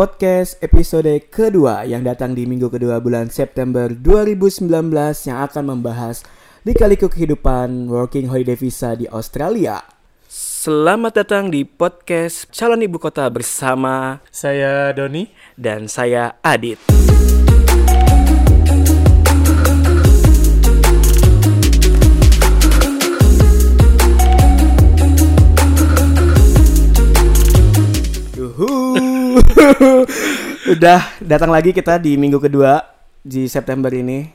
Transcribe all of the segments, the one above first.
podcast episode kedua yang datang di minggu kedua bulan September 2019 yang akan membahas lika-liku kehidupan working holiday visa di Australia. Selamat datang di podcast calon ibu kota bersama Saya Doni. dan saya Adit. Udah datang lagi kita di minggu kedua di September ini.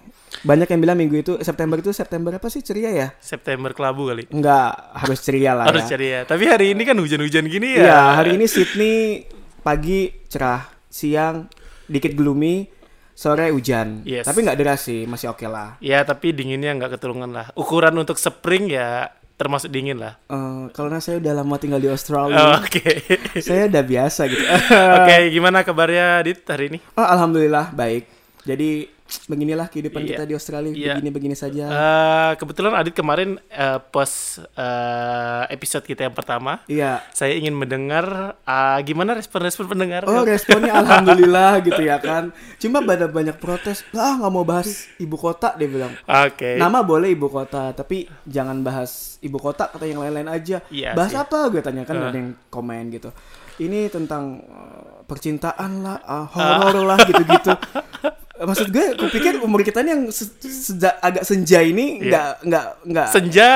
Banyak yang bilang minggu itu September itu September apa sih ceria ya? September kelabu kali. Enggak, harus ceria lah Harus ya. ceria. Tapi hari ini kan hujan-hujan gini ya. Iya, hari ini Sydney pagi cerah, siang dikit gloomy, sore hujan. Yes. Tapi nggak deras sih, masih oke lah. Ya, tapi dinginnya nggak ketulungan lah. Ukuran untuk spring ya termasuk dingin lah. Eh, karena saya udah lama tinggal di Oh, Australia, Oke. saya udah biasa gitu. Oke, gimana kabarnya Dit hari ini? Oh, alhamdulillah baik. Jadi beginilah kehidupan Iya. kita di Australia, Iya. begini-begini saja. Eh, kebetulan Adit kemarin eh, post eh, episode kita yang pertama. Iya. Saya ingin mendengar ah, gimana respon-respon pendengar. Oh responnya alhamdulillah gitu ya kan. Cuma pada banyak protes, ah nggak mau bahas ibu kota dia bilang. Oke. Nama boleh ibu kota, tapi jangan bahas ibu kota kata yang lain-lain aja. Iya bahas sih. apa? Gue tanya kan Uh. ada yang komen gitu. Ini tentang uh, percintaan lah, uh, horor lah gitu-gitu. Maksud gue, kupikir umur kita ini yang se- sejak agak senja ini Iya. nggak nggak nggak Senja.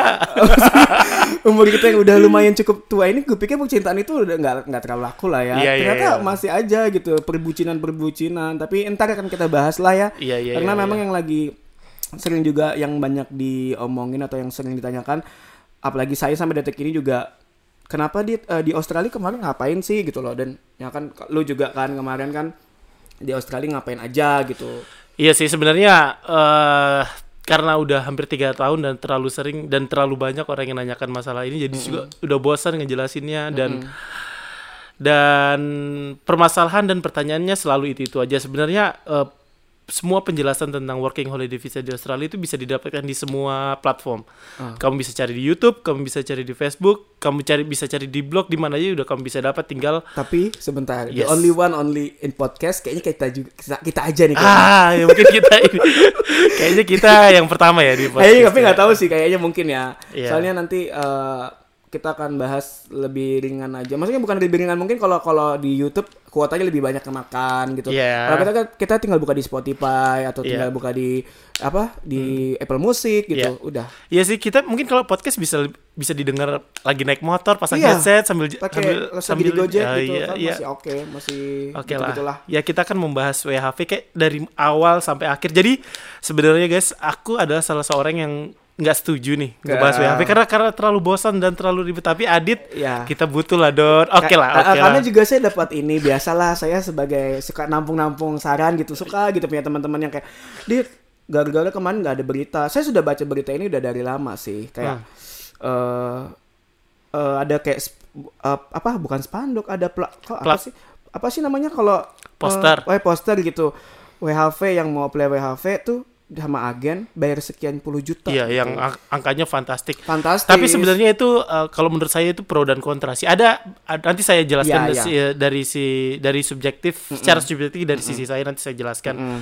umur kita yang udah lumayan cukup tua ini gue pikir percintaan itu udah nggak nggak terlalu laku lah ya Iya, iya, ternyata iya. masih aja gitu perbucinan perbucinan tapi entar akan kita bahas lah ya Iya, iya, karena iya, memang iya. yang lagi sering juga yang banyak diomongin atau yang sering ditanyakan apalagi saya sampai detik ini juga kenapa di eh, di Australia kemarin ngapain sih gitu loh dan ya kan lu juga kan kemarin kan di Australia ngapain aja gitu. Iya sih sebenarnya eh karena udah hampir tiga tahun dan terlalu sering dan terlalu banyak orang yang nanyakan masalah ini jadi juga udah bosan ngejelasinnya dan dan permasalahan dan pertanyaannya selalu itu itu aja. Sebenarnya eh, semua penjelasan tentang working holiday visa di Australia itu bisa didapatkan di semua platform. Kamu bisa cari di YouTube, kamu bisa cari di Facebook, kamu cari bisa cari di blog di mana aja udah kamu bisa dapat tinggal tapi sebentar the Yes. only one only in podcast kayaknya kita juga kita, kita aja nih kayaknya. ah ya mungkin kita ini kayaknya kita yang pertama ya di podcast. Kayaknya tapi nggak tahu sih kayaknya mungkin ya. Iya. Soalnya nanti eh, kita akan bahas lebih ringan aja. Maksudnya bukan lebih ringan mungkin kalau kalau di YouTube kuotanya lebih banyak kemakan gitu. Iya. Kalau kita kan kita tinggal buka di Spotify atau Iya. tinggal buka di apa di Apple Music gitu. Iya. Udah. Iya sih kita mungkin kalau podcast bisa bisa didengar lagi naik motor pasang Iya. headset sambil Pakai lagi di Gojek Ah, gitu iya, kan iya. masih oke, masih Oke gitu lah. Ya kita akan membahas WHV kayak dari awal sampai akhir. Jadi sebenarnya guys, aku adalah salah seorang yang nggak setuju nih ngebahas Nggak. WHV karena karena terlalu bosan dan terlalu ribet. Tapi Adit, Iya. kita butuh lah Don. Oke lah, Ka- oke Karena lah. juga saya dapat ini biasalah saya sebagai suka nampung-nampung saran gitu suka gitu punya teman-teman yang kayak dit gara-gara kemarin nggak ada berita. Saya sudah baca berita ini udah dari lama sih kayak Hmm. eh eh, ada kayak eh, apa bukan spanduk ada pla- kok apa sih apa sih namanya kalau eh, Poster. oh, ya, poster gitu WHV yang mau apply WHV tuh sama agen bayar sekian puluh juta. Iya, gitu. yang ang- angkanya fantastik. fantastis. Tapi sebenarnya itu eh, kalau menurut saya itu pro dan kontra sih. Ada, ad- nanti saya jelaskan Iya, dari, si, dari si dari subjektif secara subjektif dari sisi saya nanti saya jelaskan. Mm.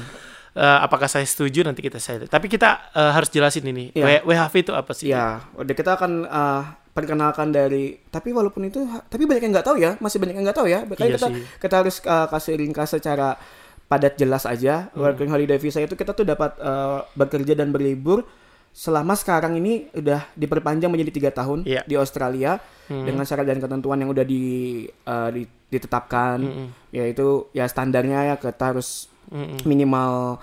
Eh, apakah saya setuju nanti kita saya. Tapi kita eh, harus jelasin ini. W- WHV itu apa sih? Ya, udah kita akan uh, perkenalkan dari tapi walaupun itu tapi banyak yang nggak tahu ya, masih banyak yang nggak tahu ya. Makanya Iya kita sih. kita harus uh, kasih ringkas secara padat jelas aja. Hmm. Working holiday visa itu kita tuh dapat uh, bekerja dan berlibur selama sekarang ini udah diperpanjang menjadi tiga tahun Iya. di Australia Hmm. dengan syarat dan ketentuan yang udah di, uh, di- ditetapkan Mm-mm. yaitu ya standarnya ya kita harus Mm-mm. minimal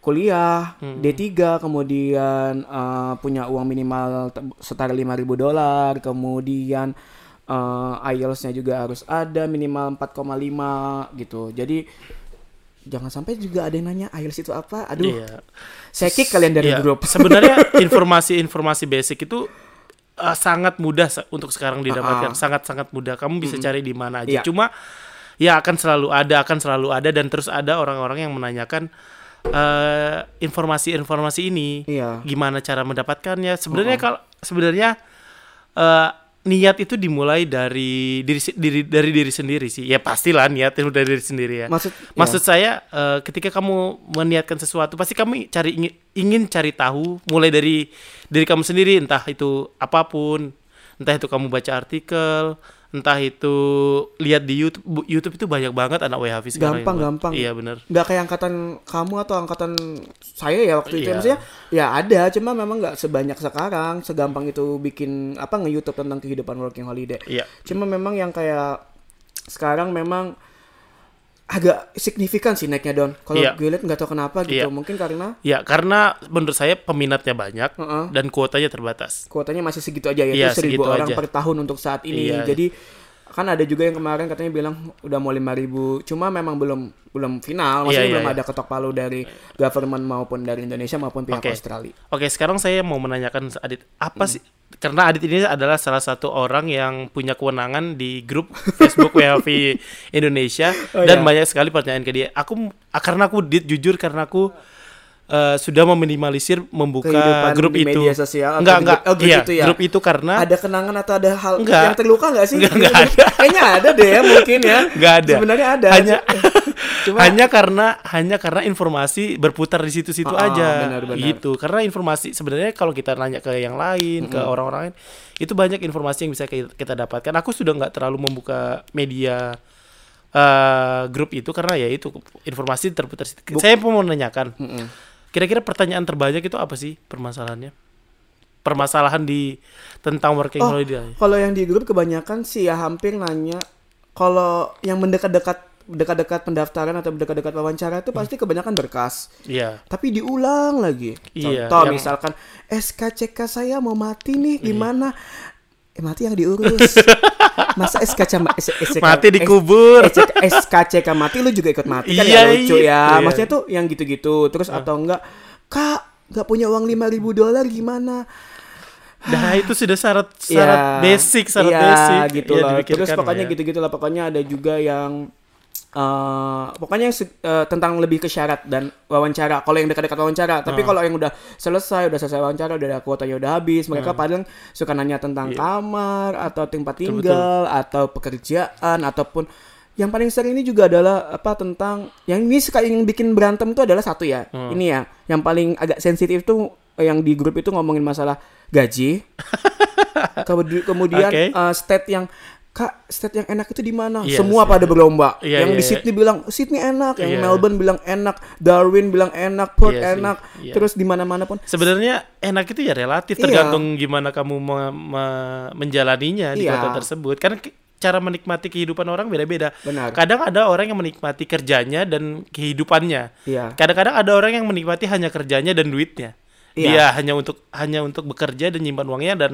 kuliah Hmm. D3 kemudian eh, punya uang minimal setara 5.000 dolar kemudian eh, IELTS-nya juga harus ada minimal 4,5 gitu jadi jangan sampai juga ada yang nanya IELTS itu apa aduh Iya. saya kick kalian dari Iya. grup Sebenarnya informasi-informasi basic itu eh, sangat mudah untuk sekarang didapatkan. Ah, ah. Sangat-sangat mudah. Kamu bisa cari di mana aja. Cuma ya akan selalu ada, akan selalu ada dan terus ada orang-orang yang menanyakan eh, informasi-informasi ini. iya Gimana cara mendapatkannya? Sebenarnya kalau sebenarnya eh, niat itu dimulai dari diri diri dari diri sendiri sih. Ya pastilah niat itu dari diri sendiri ya. Maksud Maksud saya eh, ketika kamu meniatkan sesuatu pasti kamu cari ingin, ingin cari tahu mulai dari diri kamu sendiri entah itu apa pun, entah itu kamu baca artikel, entah itu lihat di YouTube. YouTube itu banyak banget anak WHV sekarang. Gampang, gampang. Iya benar. nggak kayak angkatan kamu atau angkatan saya ya waktu itu Iya. maksudnya ya ada cuma memang nggak sebanyak sekarang segampang itu bikin apa nge YouTube tentang kehidupan working holiday Iya. cuma memang yang kayak sekarang memang agak signifikan sih naiknya don kalau Iya. gue lihat nggak tahu kenapa gitu Iya. mungkin karena Ya karena menurut saya peminatnya banyak Heeh. dan kuotanya terbatas. kuotanya masih segitu aja ya itu seribu orang aja. per tahun untuk saat ini Iya. jadi kan ada juga yang kemarin katanya bilang udah mau 5000 cuma memang belum belum final maksudnya Iya, iya, belum iya. ada ketok palu dari government maupun dari Indonesia maupun pihak Oke. Australia Oke, sekarang saya mau menanyakan Adit, apa Hmm. sih? Karena Adit ini adalah salah satu orang yang punya kewenangan di grup Facebook WHV Indonesia Oh, dan iya. banyak sekali pertanyaan ke dia. Aku karena aku Dit jujur karena aku eh, sudah meminimalisir membuka Kehidupan grup di itu. media sosial enggak, enggak. grup- oh, grup iya, itu ya? grup itu karena ada kenangan atau ada hal Enggak. yang terluka nggak sih? Enggak, enggak ada. Kayaknya ada deh ya mungkin ya. Enggak ada. Sebenarnya ada. Hanya Cuma hanya karena hanya karena informasi berputar di situ-situ Ah, aja benar, benar. gitu. Karena informasi sebenarnya kalau kita nanya ke yang lain, ke orang-orang lain, itu banyak informasi yang bisa ki- kita dapatkan. Aku sudah nggak terlalu membuka media eh, grup itu karena ya itu informasi terputar. situ. Saya pun mau menanyakan, Mm-mm. Kira-kira pertanyaan terbanyak itu apa sih permasalahannya? Permasalahan di tentang working Oh, holiday. kalau yang di grup kebanyakan sih ya hampir nanya kalau yang mendekat-dekat dekat-dekat pendaftaran atau dekat-dekat wawancara itu pasti kebanyakan berkas. Iya. Tapi diulang lagi. Iya, Contoh yang- misalkan SKCK saya mau mati nih gimana? Eh, mati yang diurus. Masa SKC S- Mati dikubur. SKC SKCK mati lu juga ikut mati kan Iya, ya lucu ya. ya. Maksudnya tuh yang gitu-gitu. Terus atau enggak Kak, nggak punya uang 5000 dolar gimana? Nah, itu sudah syarat syarat Iya, basic, syarat iya, basic. gitu ya, loh. Terus pokoknya ya. gitu-gitu lah. Pokoknya ada juga yang eh pokoknya se- eh, tentang lebih ke syarat dan wawancara. Kalau yang dekat-dekat wawancara, tapi Ah. kalau yang udah selesai, udah selesai wawancara, udah kuotanya udah habis, mereka paling suka nanya tentang Ah. Iya. kamar atau tempat Betul, tinggal atau pekerjaan ataupun yang paling sering ini juga adalah apa tentang yang ini suka yang bikin berantem itu adalah satu ya. Hmm. Ini ya, yang paling agak sensitif tuh yang di grup itu ngomongin masalah gaji. Kemudi- Kemudian Oke. eh, state yang Kak, state yang enak itu di mana? Iya, Semua pada berlomba. Iya, yang iya, di iya. Sydney bilang Sydney enak, yang Iya. Melbourne bilang enak, Darwin bilang enak, Perth sih, enak. iya. Terus di mana-mana pun Sebenarnya enak itu ya relatif Iya. tergantung gimana kamu me- me- menjalaninya di Iya. kota tersebut. Karena cara menikmati kehidupan orang beda-beda. Kadang ada orang yang menikmati kerjanya dan kehidupannya. Iya. Kadang-kadang ada orang yang menikmati hanya kerjanya dan duitnya. Iya. Dia hanya untuk hanya untuk bekerja dan nyimpan uangnya dan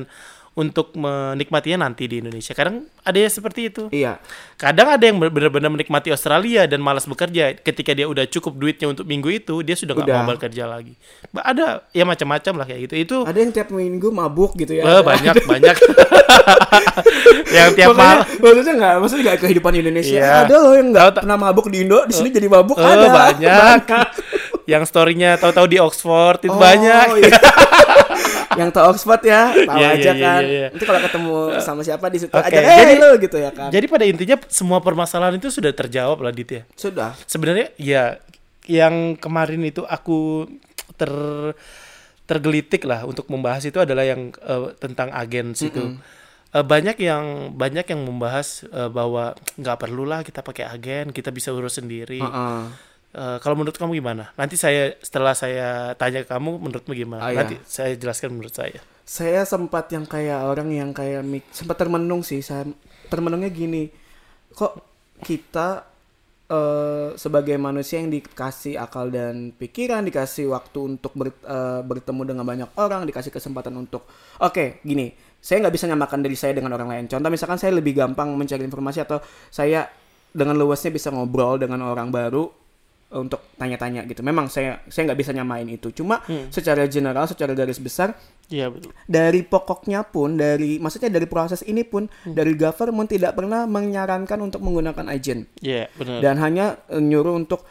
untuk menikmatinya nanti di Indonesia. Kadang ada yang seperti itu. Iya. Kadang ada yang benar-benar menikmati Australia dan malas bekerja. Ketika dia udah cukup duitnya untuk minggu itu, dia sudah nggak mau bekerja lagi. Ada ya macam-macam lah kayak gitu. Itu Ada yang tiap minggu mabuk gitu ya. eh, banyak banyak. yang tiap malam. maksudnya nggak, maksudnya nggak kehidupan Indonesia. Iya. Ada loh yang nggak pernah mabuk di Indo, di sini jadi mabuk Eh, ada. banyak. yang storynya tahu-tahu di Oxford itu Oh, banyak. iya. yang tahu Oxford ya, tahu Iya, aja iya, kan. iya, iya. Nanti kalau ketemu sama siapa di situ Oke, aja, jadi- eh lo gitu ya kan. Jadi pada intinya semua permasalahan itu sudah terjawab lah Dit ya. Sudah. Sebenarnya ya yang kemarin itu aku ter tergelitik lah untuk membahas itu adalah yang eh, tentang agens itu. Eh, banyak yang banyak yang membahas eh, bahwa nggak perlulah kita pakai agen, kita bisa urus sendiri. Heeh. Eh, kalau menurut kamu gimana? Nanti saya setelah saya tanya ke kamu menurutmu gimana? Ah, iya. Nanti saya jelaskan menurut saya. Saya sempat yang kayak orang yang kayak mik- sempat termenung sih. Saya termenungnya gini. Kok kita eh, sebagai manusia yang dikasih akal dan pikiran, dikasih waktu untuk ber- eh, bertemu dengan banyak orang, dikasih kesempatan untuk Oke, gini. Saya nggak bisa nyamakan diri saya dengan orang lain. Contoh misalkan saya lebih gampang mencari informasi atau saya dengan luasnya bisa ngobrol dengan orang baru untuk tanya-tanya gitu. Memang saya saya nggak bisa nyamain itu. Cuma Hmm. secara general, secara garis besar Iya betul. dari pokoknya pun dari maksudnya dari proses ini pun Hmm. dari government tidak pernah menyarankan untuk menggunakan agent Iya benar. dan hanya eh, nyuruh untuk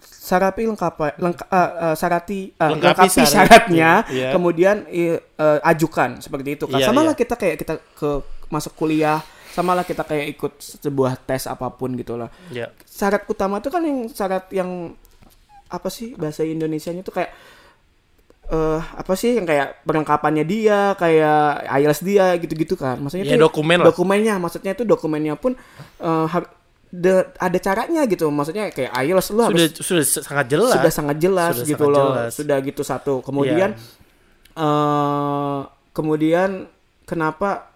sarapi lengkap lengka- eh, eh, sarati eh, Lengkapi lengkapi, syarat. syaratnya Iya. kemudian eh, ajukan seperti itu kan Iya, sama iya. lah kita kayak kita ke masuk kuliah sama lah kita kayak ikut sebuah tes apa pun gitu lah Ya. syarat utama tuh kan yang syarat yang apa sih bahasa Indonesianya tuh kayak eh apa sih yang kayak perlengkapannya dia kayak IELTS dia gitu-gitu kan maksudnya Ya, tuh dokumen lah. dokumennya maksudnya itu dokumennya pun eh, har- de- ada caranya gitu maksudnya kayak IELTS lu Sudah harus sudah sangat jelas. sudah sangat jelas Sudah gitu sangat loh jelas. Sudah gitu satu kemudian eh kemudian kenapa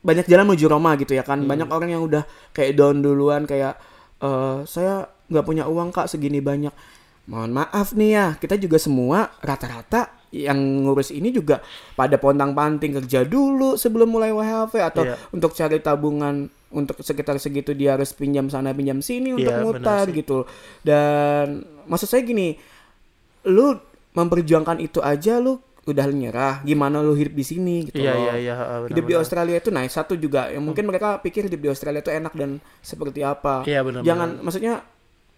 banyak jalan menuju Roma gitu ya Hmm. kan banyak orang yang udah kayak down duluan kayak eh saya nggak punya uang kak segini banyak mohon maaf nih ya kita juga semua rata-rata yang ngurus ini juga pada pontang-panting kerja dulu sebelum mulai WHV atau Iya. untuk cari tabungan untuk sekitar segitu dia harus pinjam sana pinjam sini untuk Iya, benar ngutar sih. gitu dan maksud saya gini lu memperjuangkan itu aja lu udah nyerah gimana lu hidup di sini gitu Iya loh. iya iya. ah, hidup di. Australia itu nah satu juga yang mungkin mereka pikir hidup di Australia itu enak dan seperti apa Iya benar. jangan maksudnya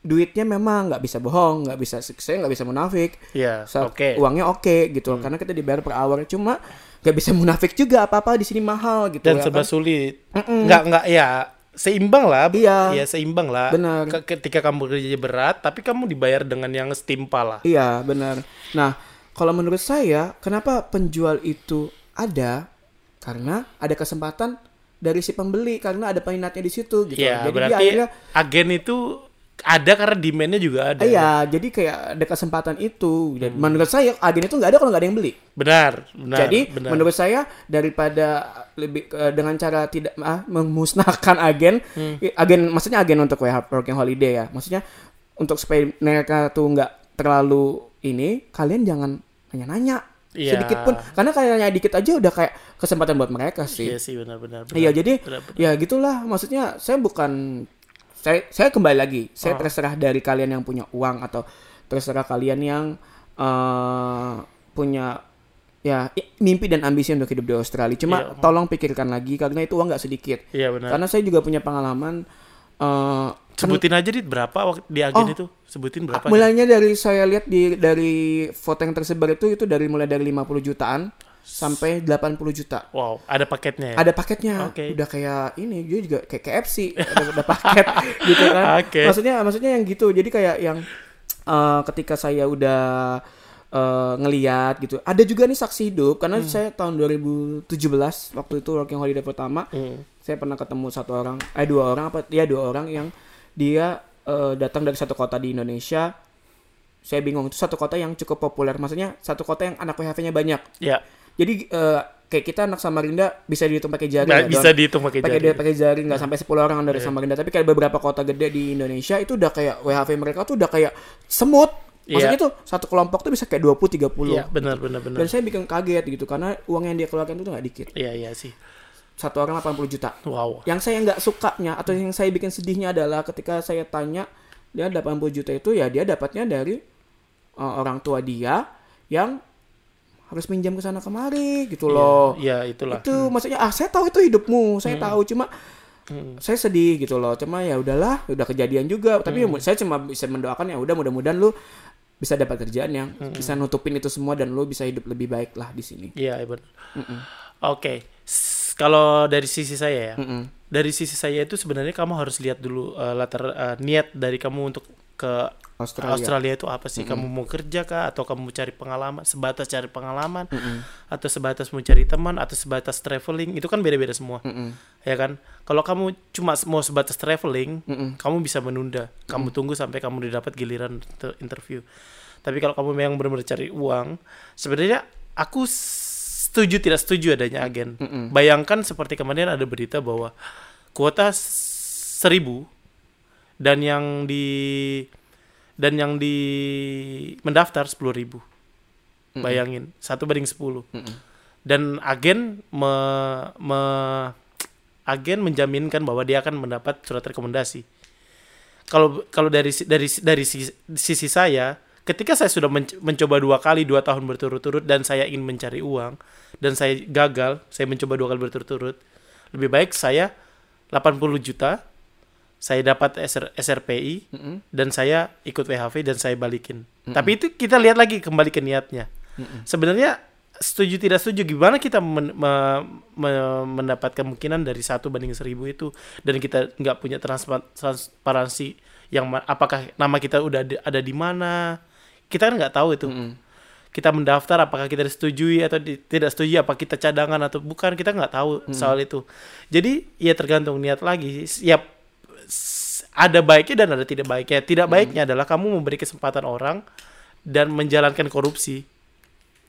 duitnya memang nggak bisa bohong nggak bisa saya nggak bisa munafik Iya. Oke. Hmm. uangnya oke gitu karena kita dibayar per hour cuma nggak bisa munafik juga apa apa di sini mahal gitu Dan ya serba kan? sulit. Mm-mm. Nggak nggak ya seimbang lah. Iya. Iya seimbang lah. Benar. Ke- Ketika kamu kerja berat, tapi kamu dibayar dengan yang setimpal lah. Iya, benar. Nah, kalau menurut saya, kenapa penjual itu ada? Karena ada kesempatan dari si pembeli karena ada peminatnya di situ gitu. Iya. jadi dia berarti akhirnya agen itu ada karena demandnya juga ada. iya, jadi kayak ada kesempatan itu. Dan Hmm. menurut saya agen itu nggak ada kalau nggak ada yang beli. Benar. Benar. jadi benar. menurut saya daripada lebih eh, dengan cara tidak ah, memusnahkan agen, Hmm. agen maksudnya agen untuk WH working holiday ya. Maksudnya untuk supaya mereka tuh nggak terlalu ini, kalian jangan nanya-nanya Iya. sedikit pun karena kayaknya dikit aja udah kayak kesempatan buat mereka sih. Iya sih benar-benar. Iya jadi benar-benar. ya gitulah maksudnya saya bukan saya saya kembali lagi saya Oh. terserah dari kalian yang punya uang atau terserah kalian yang eh, punya ya mimpi dan ambisi untuk hidup di Australia. Cuma Iya. tolong pikirkan lagi karena itu uang nggak sedikit. Iya benar. Karena saya juga punya pengalaman kan- Sebutin aja dit berapa waktu di agen Oh. itu? Sebutin berapa? mulainya dari saya lihat di dari foto yang tersebar itu itu dari mulai dari 50 jutaan sampai 80 juta. Wow, ada paketnya ya? ada paketnya Oke. udah kayak ini dia juga kayak KFC ada, ada paket gitu kan Oke. maksudnya maksudnya yang gitu jadi kayak yang eh, ketika saya udah eh, ngeliat gitu ada juga nih saksi hidup karena saya tahun 2017 waktu itu working holiday pertama Hmm. saya pernah ketemu satu orang eh dua orang apa ya dua orang yang dia eh, datang dari satu kota di Indonesia saya bingung itu satu kota yang cukup populer maksudnya satu kota yang anak WHV-nya banyak Ya, jadi eh, kayak kita anak Samarinda bisa dihitung pakai jari nggak ya, bisa dihitung pakai pakai jari. dia pakai jari nggak sampai 10 orang dari Iya. Samarinda tapi kayak beberapa kota gede di Indonesia itu udah kayak WHV mereka tuh udah kayak semut maksudnya Iya. tuh satu kelompok tuh bisa kayak 20 30 Iya, benar benar benar. dan saya bikin kaget gitu karena uang yang dia keluarkan itu nggak dikit Iya, iya sih. Satu orang 80 juta Wow. yang saya nggak sukanya atau yang saya bikin sedihnya adalah ketika saya tanya dia 80 juta itu ya dia dapatnya dari uh, orang tua dia yang harus minjam ke sana kemari gitu loh Iya, itulah. itu maksudnya ah saya tahu itu hidupmu saya tahu cuma Hmm. saya sedih gitu loh cuma ya udahlah udah kejadian juga tapi ya saya cuma bisa mendoakan ya udah mudah-mudahan lu bisa dapat kerjaan yang bisa nutupin itu semua dan lu bisa hidup lebih baik lah di sini Iya, iya, benar. Oke. S- Kalau dari sisi saya ya, Mm-mm. dari sisi saya itu sebenarnya kamu harus lihat dulu eh, latar eh, niat dari kamu untuk ke Australia, Australia itu apa sih? Kamu mau kerja kah atau kamu cari pengalaman, sebatas cari pengalaman atau sebatas mau cari teman atau sebatas traveling? Itu kan beda-beda semua. Mm-mm. Ya kan? Kalau kamu cuma mau sebatas traveling, Mm-mm. kamu bisa menunda. Kamu tunggu sampai kamu udah dapat giliran ter- interview. Tapi kalau kamu memang benar-benar cari uang, sebenarnya aku setuju tidak setuju adanya agen. Mm-mm. Bayangkan seperti kemarin ada berita bahwa kuota seribu dan yang di dan yang di mendaftar sepuluh ribu. Bayangin satu banding sepuluh. Dan agen me, me- agen menjaminkan bahwa dia akan mendapat surat rekomendasi. Kalau kalau dari dari dari sisi, sisi saya, ketika saya sudah menc- mencoba dua kali dua tahun berturut-turut dan saya ingin mencari uang dan saya gagal, saya mencoba dua kali berturut-turut, lebih baik saya 80 juta, saya dapat SR, SRPI Mm-mm. dan saya ikut WHV dan saya balikin. Tapi itu kita lihat lagi kembali ke niatnya. Sebenarnya setuju tidak setuju gimana kita men- me- me- mendapat kemungkinan dari satu banding seribu itu dan kita nggak punya transpa- transparansi yang apakah nama kita udah ada, ada di mana kita kan nggak tahu itu. Kita mendaftar apakah kita disetujui atau di- tidak setuju apa kita cadangan atau bukan kita nggak tahu soal itu. Jadi ya tergantung niat lagi. Siap s- ada baiknya dan ada tidak baiknya. Tidak baiknya adalah kamu memberi kesempatan orang dan menjalankan korupsi.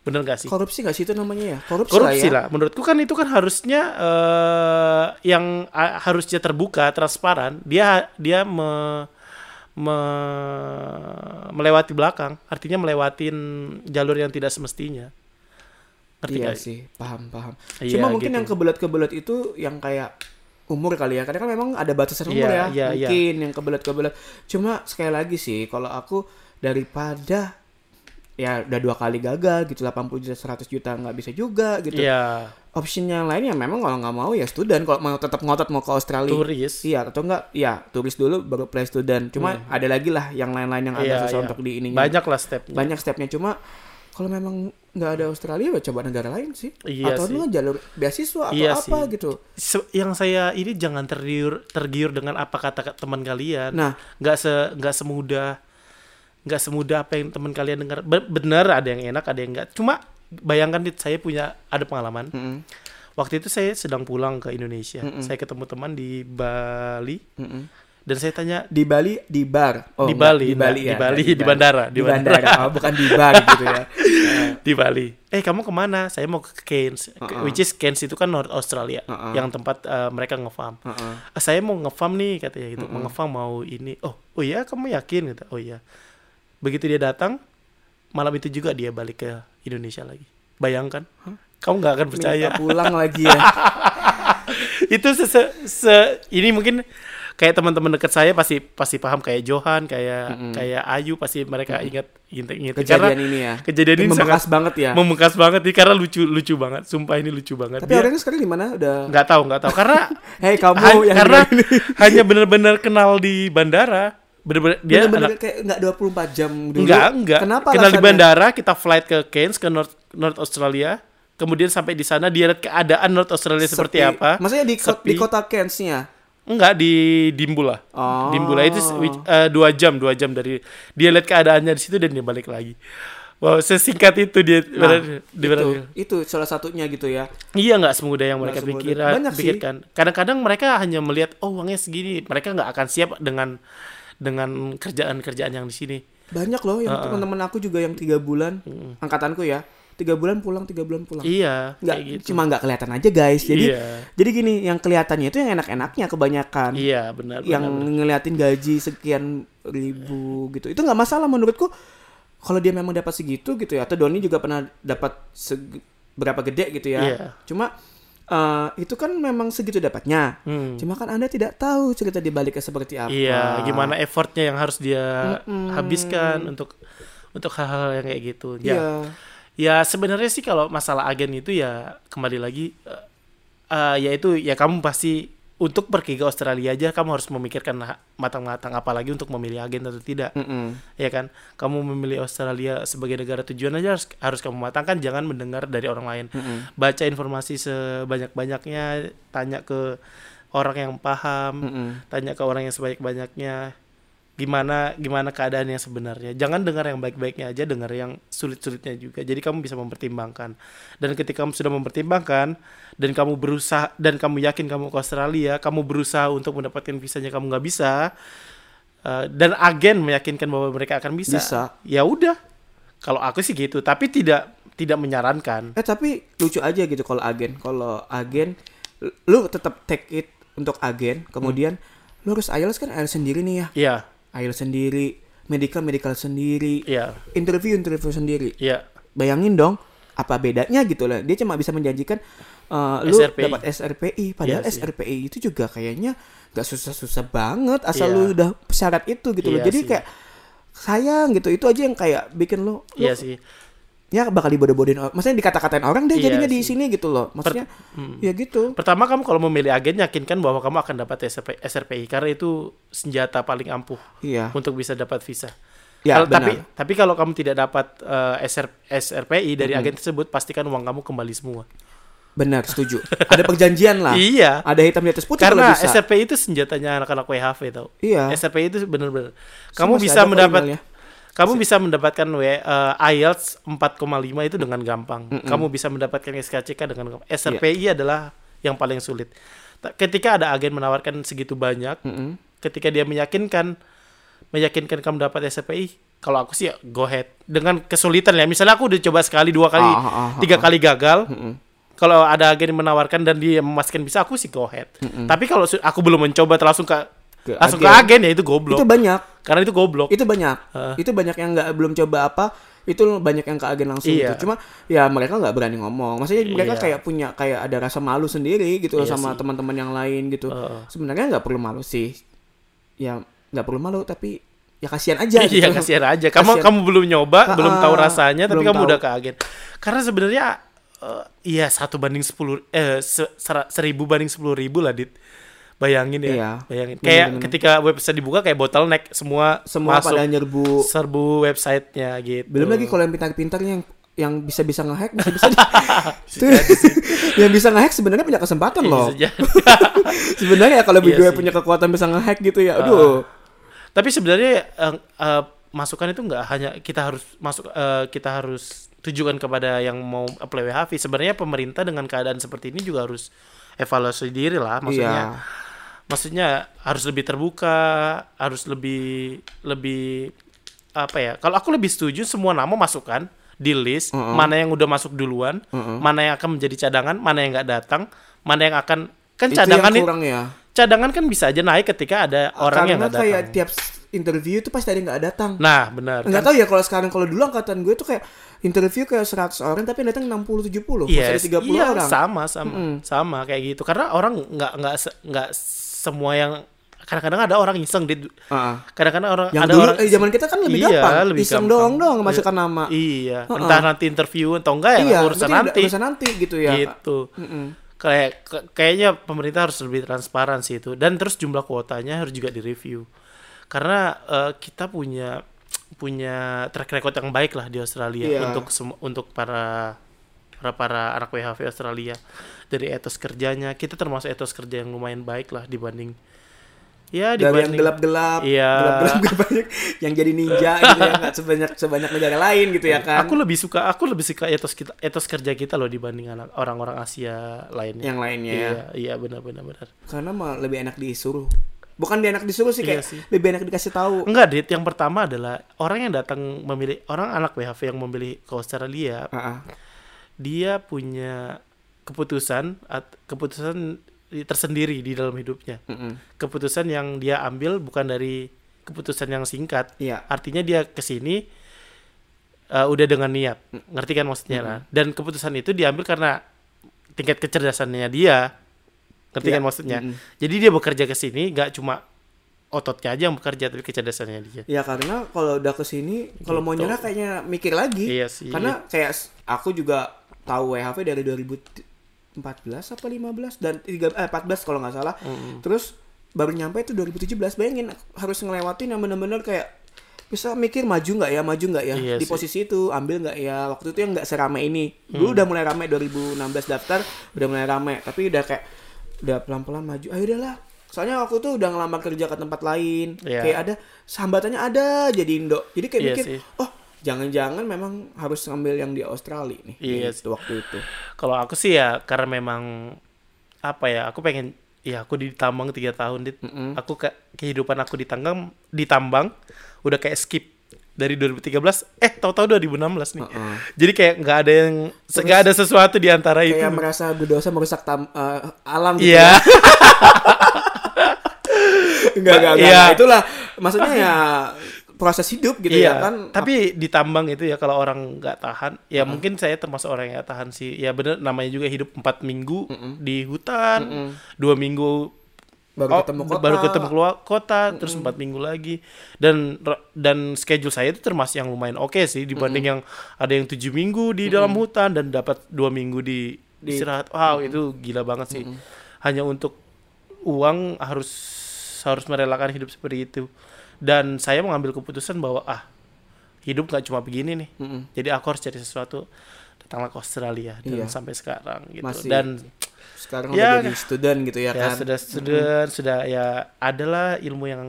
Bener gak sih? Korupsi nggak sih itu namanya ya? Korupsi, korupsi lah ya. lah. Menurutku kan itu kan harusnya eh, yang ah, harusnya terbuka transparan. Dia dia me, me- melewati belakang artinya melewatin jalur yang tidak semestinya ngerti Iya gak sih, paham paham. Iya, Cuma mungkin gitu. yang kebelet-kebelet itu yang kayak umur kali ya. Karena kan memang ada batasan umur Iya, ya. iya, iya. mungkin yang kebelet-kebelet. Cuma sekali lagi sih, kalau aku daripada ya udah dua kali gagal gitu 80 juta 100 juta nggak bisa juga gitu. Iya, Option yang lain ya memang kalau nggak mau ya student kalau mau tetap ngotot mau ke Australia. turis. Iya atau enggak ya turis dulu baru play student. Cuma ada lagi lah yang lain-lain yang Hmm. Iya, agak susah iya. untuk di ininya. Banyak lah stepnya. banyak stepnya cuma kalau memang nggak ada Australia ya coba negara lain sih Iya atau sih. lu jalur beasiswa atau Iya apa sih. gitu Se- yang saya ini jangan tergiur tergiur dengan apa kata teman kalian. nah nggak se nggak semudah nggak semudah apa yang teman kalian dengar. Be- bener ada yang enak ada yang enggak cuma bayangkan Dit, saya punya ada pengalaman. Mm-mm, waktu itu saya sedang pulang ke Indonesia. Mm-mm. saya ketemu teman di Bali. Mm-mm. dan saya tanya di Bali di bar? Oh, di Bali di Bali nah, ya. Di Bali enggak, di bandara. Di bandara. Oh, bukan di bar gitu ya. Di Bali. Eh kamu ke mana? Saya mau ke Cairns. Ke- Uh-uh. which is Cairns itu kan North Australia Uh-uh. yang tempat eh, mereka ngefarm. Heeh. "Ah, saya mau ngefarm nih katanya gitu. Mau ngefarm mau ini. Oh oh iya kamu yakin? Gitu. Oh iya begitu dia datang malam itu juga dia balik ke Indonesia lagi. Bayangkan. Kamu nggak akan percaya. Minta pulang lagi ya? Itu se, se, se- ini mungkin kayak teman-teman dekat saya pasti pasti paham. Kayak Johan kayak kayak Ayu pasti mereka ingat ingat, ingat. Kejadian ini ya. kejadian ini membekas sangat banget ya. membekas banget nih karena lucu lucu banget. Sumpah ini lucu banget. Tapi Dia- orangnya sekarang di mana? Udah nggak tahu nggak tahu. Karena hei kamu Han- yang karena hanya benar-benar kenal di bandara benar-benar dia bener-bener anak kayak nggak 24 jam dulu. Enggak enggak kenapa kenal di bandara kita flight ke Cairns ke North North Australia. Kemudian sampai di sana dia lihat keadaan North Australia seperti Sepi. apa. Maksudnya di, Sepi. di kota Cairns-nya? Enggak di Dimbula. Oh. Dimbula itu eh, dua jam dua jam dari dia lihat keadaannya di situ dan dia balik lagi. Wow sesingkat itu dia Nah, di itu, itu salah satunya gitu ya. Iya nggak semudah yang mereka pikiran, sih. pikirkan. Kadang-kadang mereka hanya melihat oh uangnya segini, mereka nggak akan siap dengan dengan kerjaan-kerjaan yang di sini. banyak loh yang teman-teman aku juga yang tiga bulan angkatanku ya tiga bulan pulang tiga bulan pulang Iya, nggak kayak gitu. cuma nggak kelihatan aja guys jadi Iya. jadi gini yang kelihatannya itu yang enak-enaknya kebanyakan Iya benar. yang benar, benar. ngeliatin gaji sekian ribu gitu itu nggak masalah menurutku kalau dia memang dapat segitu gitu ya atau Doni juga pernah dapat berapa gede gitu ya Iya. cuma eh, itu kan memang segitu dapatnya. Hmm. cuma kan anda tidak tahu cerita di baliknya seperti apa. Iya, gimana effortnya yang harus dia habiskan untuk untuk hal-hal yang kayak gitu. Ya, iya. Ya sebenarnya sih kalau masalah agen itu ya kembali lagi eh, eh, ya itu ya kamu pasti untuk pergi ke Australia aja kamu harus memikirkan matang-matang apalagi untuk memilih agen atau tidak. Mm-mm. ya kan kamu memilih Australia sebagai negara tujuan aja harus harus kamu matangkan jangan mendengar dari orang lain Mm-mm. baca informasi sebanyak banyaknya tanya ke orang yang paham Mm-mm. tanya ke orang yang sebanyak banyaknya gimana gimana keadaan yang sebenarnya. Jangan dengar yang baik-baiknya aja dengar yang sulit-sulitnya juga. Jadi kamu bisa mempertimbangkan. Dan ketika kamu sudah mempertimbangkan dan kamu berusaha dan kamu yakin kamu ke Australia kamu berusaha untuk mendapatkan visanya kamu nggak bisa eh, dan agen meyakinkan bahwa mereka akan bisa, Bisa. ya udah. Kalau aku sih gitu tapi tidak tidak menyarankan. Eh tapi lucu aja gitu kalau agen. Kalau agen lu tetap take it untuk agen, kemudian lu harus IELTS kan IELTS sendiri nih ya. Iya, IELTS sendiri, medical medical sendiri, iya, interview interview sendiri. iya. Bayangin dong apa bedanya gitu lah. Dia cuma bisa menjanjikan eh, lu dapat SRPI, padahal sih. SRPI itu juga kayaknya nggak susah-susah banget asal Iya. lu udah syarat itu gitu loh. Iya Jadi sih. kayak sayang gitu. Itu aja yang kayak bikin lu, lu Iya sih. Ya bakal dibodoh-bodohin orang. Maksudnya dikata-katain orang deh Iya jadinya di sih. sini gitu loh. Maksudnya Hmm. ya gitu. Pertama kamu kalau memilih agen yakinkan bahwa kamu akan dapat SRP, SRPI karena itu senjata paling ampuh Iya. untuk bisa dapat visa. Ya, Kalau- tapi benar. tapi kalau kamu tidak dapat eh, SR, SRPI dari agen tersebut, pastikan uang kamu kembali semua. Benar, setuju. Ada perjanjian lah. Iya. Ada hitam di atas putih Karena bisa. SRPI itu senjatanya anak-anak WHV tau. Iya. SRPI itu benar-benar. Kamu bisa mendapat. Kamu bisa mendapatkan W eh, IELTS 4,5 itu dengan gampang. Kamu bisa mendapatkan SKCK dengan gampang. SRPI adalah yang paling sulit. Ketika ada agen menawarkan segitu banyak, Mm-mm. ketika dia meyakinkan meyakinkan kamu dapat SRPI, kalau aku sih ya go ahead. Dengan kesulitan ya. Misalnya aku udah coba sekali, dua kali, Ah, ah, ah, tiga ah. kali gagal. Mm-mm. Kalau ada agen yang menawarkan dan dia memastikan bisa, aku sih go ahead. Tapi kalau aku belum mencoba langsung ke, Ke langsung agen. ke agen ya itu goblok. Itu banyak. Karena itu goblok. Itu banyak. Heeh. Itu banyak yang nggak belum coba apa itu banyak yang ke agen langsung Iya. gitu. Cuma ya mereka nggak berani ngomong. Maksudnya mereka Iya. kayak punya kayak ada rasa malu sendiri gitu Iya sama teman-teman yang lain gitu. Heeh. Sebenarnya nggak perlu malu sih. Ya nggak perlu malu tapi ya kasihan aja Iya gitu. kasihan aja. Kamu Kasihan. kamu belum nyoba, Ah, belum tahu ah, rasanya, tapi belum kamu tahu. udah ke agen. Karena sebenarnya eh, iya satu banding sepuluh, eh se- seribu banding sepuluh ribu lah dit. Bayangin ya, Iya. bayangin. Bener, Kayak bener. ketika website dibuka kayak bottleneck semua Semua masuk pada nyerbu. serbu websitenya gitu. Belum lagi kalau yang pintar-pintarnya yang yang bisa-bisa ngehack bisa-bisa Tuh, yang bisa ngehack sebenarnya punya kesempatan loh. Bisa jadi. Sebenarnya ya kalau Iya sih. punya kekuatan bisa ngehack gitu ya. Aduh. Tapi sebenarnya eh, eh, masukan itu nggak hanya kita harus masuk eh, kita harus tujukan kepada yang mau apply WHV. Sebenarnya pemerintah dengan keadaan seperti ini juga harus evaluasi diri lah. Maksudnya Iya. Maksudnya harus lebih terbuka, harus lebih lebih apa ya? Kalau aku lebih setuju semua nama masukkan di list Mm-mm. mana yang udah masuk duluan, Mm-mm. mana yang akan menjadi cadangan, mana yang nggak datang, mana yang akan kan Itu cadangan yang kurang ya. cadangan kan bisa aja naik ketika ada orang yang Karena nggak kayak datang. tiap s- interview itu pasti ada yang nggak datang. Nah, benar. Nggak kan? tahu ya kalau sekarang kalau dulu angkatan gue tuh kayak interview kayak 100 orang tapi yang datang 60 70. Yes, Yes, ada 30 iya, orang. sama sama Mm-mm. sama kayak gitu. Karena orang nggak nggak nggak semua yang kadang-kadang ada orang iseng di Heeh. kadang-kadang orang Yang ada dulu orang eh, zaman kita kan lebih Iya, gampang. lebih Iseng gampang. doang doang masukkan nama. Iya, Heeh. entah nanti interview atau enggak ya iya, urusan nanti. Urusan nanti gitu ya. Gitu. Mm-mm. Kayak kayaknya pemerintah harus lebih transparan sih itu dan terus jumlah kuotanya harus juga direview. Karena eh, kita punya punya track record yang baik lah di Australia Iya. untuk untuk para para para anak WHV Australia dari etos kerjanya kita termasuk etos kerja yang lumayan baik lah dibanding ya Dari yang dibanding gelap-gelap, Iya. gelap-gelap gak banyak yang jadi ninja gitu ya, nggak sebanyak sebanyak negara lain gitu ya kan. aku lebih suka aku lebih suka etos kita etos kerja kita loh dibanding anak orang-orang Asia lainnya yang lainnya ya. iya iya benar benar benar Karena mah lebih enak disuruh. Bukan dia enak disuruh sih Iya kayak sih. lebih enak dikasih tahu. Enggak, Dit. Yang pertama adalah orang yang datang memilih orang anak WHV yang memilih ke Australia, Ah, ah. Dia punya keputusan keputusan tersendiri di dalam hidupnya. Mm-mm. Keputusan yang dia ambil bukan dari keputusan yang singkat. Iya. Artinya dia ke sini uh, udah dengan niat. Ngerti kan maksudnya lah. Dan keputusan itu diambil karena tingkat kecerdasannya dia. Ngerti Iya. kan maksudnya? Mm-mm. Jadi dia bekerja ke sini nggak cuma ototnya aja yang bekerja tapi kecerdasannya dia. Ya karena kalau udah ke sini kalau mau Gitu. nyerah kayaknya mikir lagi. Iya sih. Karena kayak aku juga tahu WHV dari 2014 apa 15 dan 3 eh, 14 kalau nggak salah. Mm-mm. Terus baru nyampe itu 2017. Bayangin harus ngelewatin yang bener-bener kayak bisa mikir maju nggak ya, maju nggak ya Iya di sih. posisi itu, ambil nggak ya. Waktu itu yang nggak serame ini. Dulu Hmm. udah mulai rame 2016 daftar, udah mulai rame. Tapi udah kayak udah pelan-pelan maju. Ayo udahlah. Soalnya waktu itu udah ngelamar kerja ke tempat lain. Iya. Kayak ada hambatannya ada jadi Indo. Jadi kayak Iya mikir, sih. oh jangan-jangan memang harus ngambil yang di Australia nih. Iya gitu, waktu itu. Kalau aku sih ya karena memang apa ya, aku pengen ya aku ditambang tiga tahun dit. Mm-mm. Aku ke kehidupan aku ditambang ditambang udah kayak skip dari 2013 eh tahu-tahu 2016 nih. Heeh. Jadi kayak nggak ada yang nggak ada sesuatu di antara itu. Kayak merasa berdosa merusak tam, eh, alam gitu. Iya. Enggak, enggak, enggak. Iya. Itulah maksudnya ya proses hidup gitu iya, ya kan. tapi ditambang itu ya kalau orang nggak tahan, ya mungkin saya termasuk orang yang nggak tahan sih. Ya bener namanya juga hidup empat minggu di hutan, Mm-mm. dua minggu baru Oh, ketemu kota. baru ketemu keluar kota terus empat minggu lagi. Dan dan schedule saya itu termasuk yang lumayan oke sih dibanding yang ada yang tujuh minggu di dalam hutan dan dapat dua minggu di, Di- istirahat. Wow itu gila banget sih. Hanya untuk uang harus harus merelakan hidup seperti itu dan saya mengambil keputusan bahwa ah hidup nggak cuma begini nih. Mm-mm. Jadi aku harus cari sesuatu. Datanglah ke Australia dan Iya. sampai sekarang gitu. Masih Dan sekarang Ya, udah jadi student gitu ya, ya kan sudah student, sudah ya adalah ilmu yang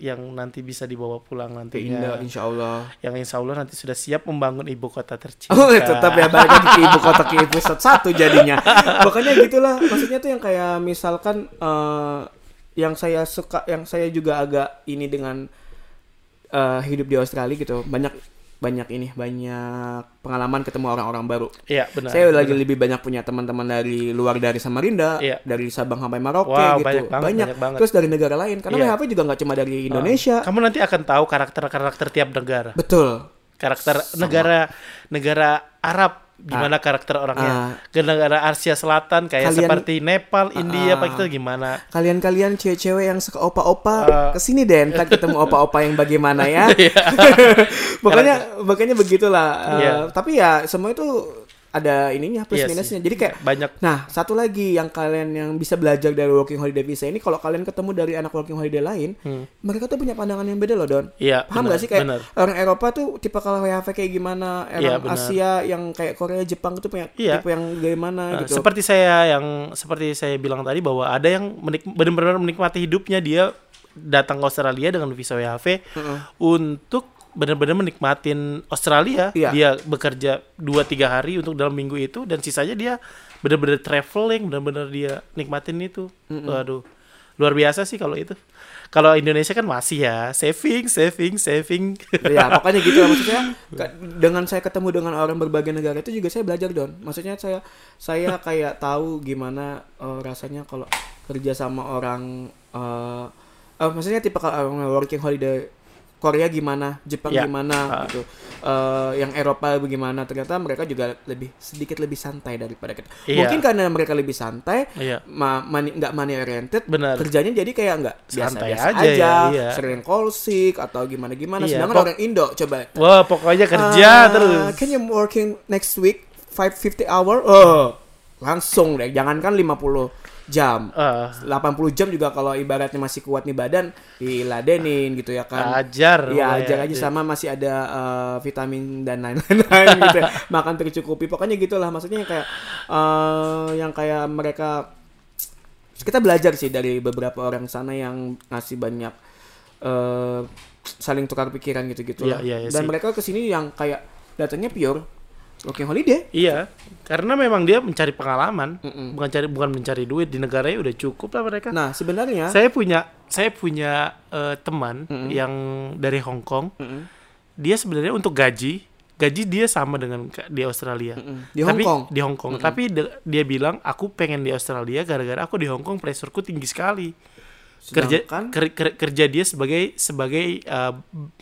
yang nanti bisa dibawa pulang nantinya. Indo insya Allah Yang insya Allah nanti sudah siap membangun ibu kota tercinta. Oh tetap ya balik lagi ke ibu kota ke episode satu jadinya. Makanya gitulah maksudnya tuh yang kayak misalkan eh, yang saya suka yang saya juga agak ini dengan eh, hidup di Australia gitu banyak banyak ini banyak pengalaman ketemu orang-orang baru. Iya benar. saya lagi lebih banyak punya teman-teman dari luar dari Samarinda, Iya. dari Sabang sampai Merauke Wow, gitu. banyak banget, banyak banget. Terus dari negara lain karena Iya. WHP juga nggak cuma dari Indonesia. Kamu nanti akan tahu karakter-karakter tiap negara. Betul. Karakter negara negara Arab gimana karakter orangnya. Ah. Ke negara Asia Selatan kayak Kalian- seperti Nepal, India, Ah. Pakistan gimana. Kalian-kalian cewek-cewek yang suka opa-opa Uh. ke sini deh ntar ketemu opa-opa yang bagaimana ya. makanya makanya begitulah. Uh, Iya. Tapi ya semua itu ada ininya plus Iya minusnya. sih. Jadi kayak Banyak Nah, satu lagi yang kalian yang bisa belajar dari working holiday visa ini kalau kalian ketemu dari anak working holiday lain, Hmm. mereka tuh punya pandangan yang beda loh, Don. Iya, Paham benar, gak sih kayak benar. orang Eropa tuh tipe kalau WHV kayak gimana, Iya, orang. Asia yang kayak Korea, Jepang itu punya Iya. tipe yang gimana Nah, gitu. Seperti saya yang seperti saya bilang tadi bahwa ada yang menik, benar-benar menikmati hidupnya dia datang ke Australia dengan visa WHV Heeh. untuk benar-benar menikmatin Australia. Iya. Dia bekerja 2-3 hari untuk dalam minggu itu dan sisanya dia benar-benar traveling, benar-benar dia nikmatin itu. Waduh. Luar biasa sih kalau itu. Kalau Indonesia kan masih ya, saving, saving, saving. ya pokoknya gitu lah maksudnya dengan saya ketemu dengan orang berbagai negara itu juga saya belajar don maksudnya saya saya kayak tahu gimana eh, rasanya kalau kerja sama orang eh eh, maksudnya tipe kalau working holiday Korea gimana Jepang Ya. gimana Ah. gitu Eh, yang Eropa bagaimana ternyata mereka juga lebih sedikit lebih santai daripada kita Iya. mungkin karena mereka lebih santai Iya. ma money, nggak money oriented Benar. kerjanya jadi kayak nggak Santai biasa-biasa aja aja, ya, iya. sering call sick atau gimana gimana Iya, sedangkan pok- orang Indo coba Wah, pokoknya kerja Ah, terus. can you working next week 550 hour oh langsung deh jangankan 50 jam Ah, 80 jam juga kalau ibaratnya masih kuat nih badan diladenin gitu ya kan ajar. Pokoknya. ajar aja sama masih ada eh, vitamin dan lain-lain gitu. ya. Makan tercukupi. Pokoknya gitulah maksudnya yang kayak eh, yang kayak mereka kita belajar sih dari beberapa orang sana yang ngasih banyak eh, saling tukar pikiran gitu-gitu lah. iya, iya Dan sih. mereka ke sini yang kayak datangnya pure working holiday. Iya, karena memang dia mencari pengalaman, Mm-mm. bukan cari bukan mencari duit di negaranya udah cukup lah mereka. Nah, sebenarnya Saya punya saya punya eh, teman Mm-mm. yang dari Hong Kong. Mm-mm, Dia sebenarnya untuk gaji, gaji dia sama dengan di Australia. mm-mm. di Hong Tapi- Kong. Di Hong Kong. Tapi de- dia bilang aku pengen di Australia gara-gara aku di Hong Kong pressurku tinggi sekali. Kerja Sedangkan ker- ker- kerja dia sebagai sebagai eh,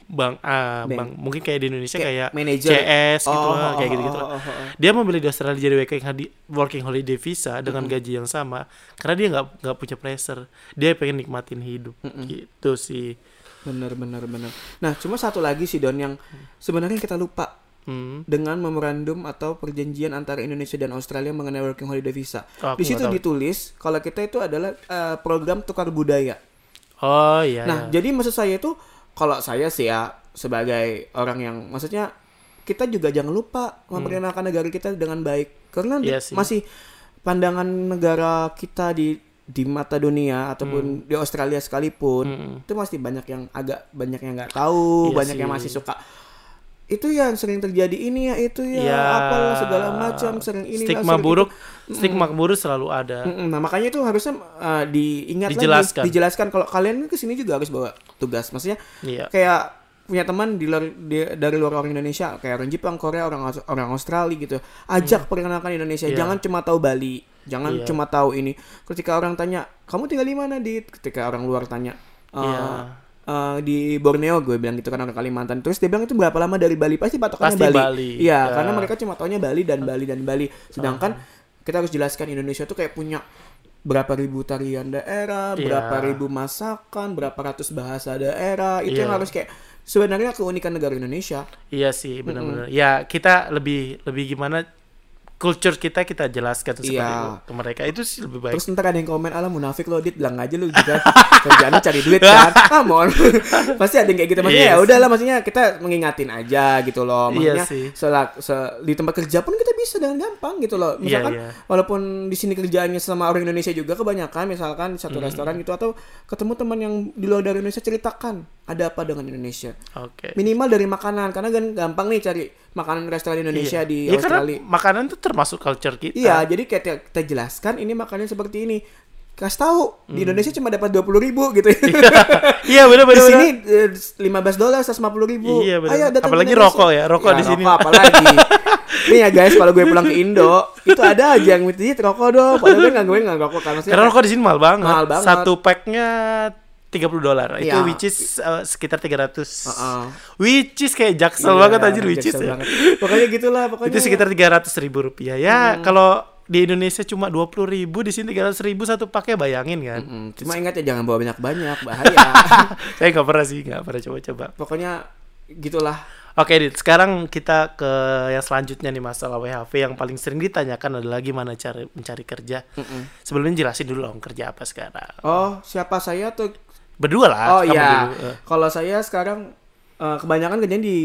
bank eh, Bank. bank mungkin kayak di Indonesia Kayak kayak manager. CS gitu Oh, lah, oh, kayak oh, gitu-gitu oh, lah. oh, oh, oh. Dia memilih di Australia jadi working holiday, working holiday visa dengan gaji yang sama karena dia nggak nggak punya pressure. Dia pengen nikmatin hidup gitu sih. Bener bener bener. Nah, cuma satu lagi sih Don yang sebenarnya kita lupa Hmm. dengan memorandum atau perjanjian antara Indonesia dan Australia mengenai working holiday visa. Oh, Di situ ditulis kalau kita itu adalah eh, program tukar budaya. Oh iya. Nah, iya. jadi maksud saya itu kalau saya sih ya sebagai orang yang maksudnya kita juga jangan lupa memperkenalkan negara kita dengan baik karena Hmm. Iya sih. masih pandangan negara kita di di mata dunia ataupun di Australia sekalipun Hmm. itu masih banyak yang agak banyak yang nggak tahu, Iya banyak yang sih. masih suka itu yang sering terjadi ini ya itu ya Ya, apalah segala macam sering ini stigma buruk, stigma buruk selalu ada. Nah makanya itu harusnya uh, diingat Dijelaskan. lagi, dijelaskan kalau kalian ke sini juga harus bawa tugas. Maksudnya Iya. kayak punya teman di luar di- dari luar orang Indonesia, kayak orang Jepang, Korea, orang orang Australia gitu. Ajak perkenalkan Indonesia. Iya. Jangan cuma tahu Bali, jangan Iya. cuma tahu ini. Ketika orang tanya, "Kamu tinggal di mana, Dit?" Ketika orang luar tanya, "Eh, Iya. Eh, di Borneo gue bilang gitu kan orang Kalimantan. Terus dia bilang itu berapa lama dari Bali? Pasti patokannya Pasti Bali, iya Ya. karena mereka cuma taunya Bali dan Bali dan Bali. Sedangkan kita harus jelaskan Indonesia tuh kayak punya berapa ribu tarian daerah Iya. berapa ribu masakan berapa ratus bahasa daerah. Itu Iya. yang harus kayak sebenarnya keunikan negara Indonesia. Iya sih, benar-benar. Ya kita lebih lebih gimana culture kita kita jelaskan seperti Iya. itu ke mereka itu sih lebih baik. Terus ntar ada yang komen ala munafik lo dit bilang aja lu juga kerjaan cari duit kan. Ah mon. Pasti ada yang kayak gitu maksudnya Iya ya sih. udahlah maksudnya kita mengingatin aja gitu loh. Iya Maksudnya sih. selak- se- di tempat kerja pun kita bisa dengan gampang gitu loh. Misalkan iya. walaupun di sini kerjaannya sama orang Indonesia juga kebanyakan misalkan di satu restoran gitu atau ketemu teman yang di luar dari Indonesia ceritakan ada apa dengan Indonesia. Oke. Minimal dari makanan karena kan gampang nih cari makanan restoran Indonesia Iya. di Iya, karena Australia. makanan itu termasuk culture kita. Iya, jadi kayak kita- kita jelaskan ini makannya seperti ini. Kasih tahu di Indonesia cuma dapat dua puluh ribu gitu. Iya benar di benar. sini lima belas dolar, seratus lima puluh ribu. Iya, benar. Ayo datang Apalagi Indonesia. rokok ya, rokok di sini. Rokok apalagi. Ini ya guys, kalau gue pulang ke Indo, itu ada aja yang minta "Dit, rokok dong. Padahal gue nggak gue nggak rokok karena Karena rokok di sini mahal banget. Mahal banget. Satu packnya 30 dolar. Itu Iya. which is uh, sekitar 300. Heeh. Which is kayak jaksel Iya, banget anjir which is. ya. Pokoknya gitulah, pokoknya. Itu sekitar 300 ribu rupiah. Ya kalau di Indonesia cuma 20 ribu, di sini 300 ribu satu pakai bayangin kan. Mm, Cuma ingat ya jangan bawa banyak-banyak, bahaya. Saya nggak pernah sih, nggak pernah coba-coba. pokoknya gitulah. Oke, Dit. Sekarang kita ke yang selanjutnya nih masalah WHV yang paling sering ditanyakan adalah gimana cara mencari kerja. Sebelumnya jelasin dulu dong kerja apa sekarang. Oh, siapa saya tuh Berdua lah. Oh iya. Eh. kalau saya sekarang eh, kebanyakan kerjanya di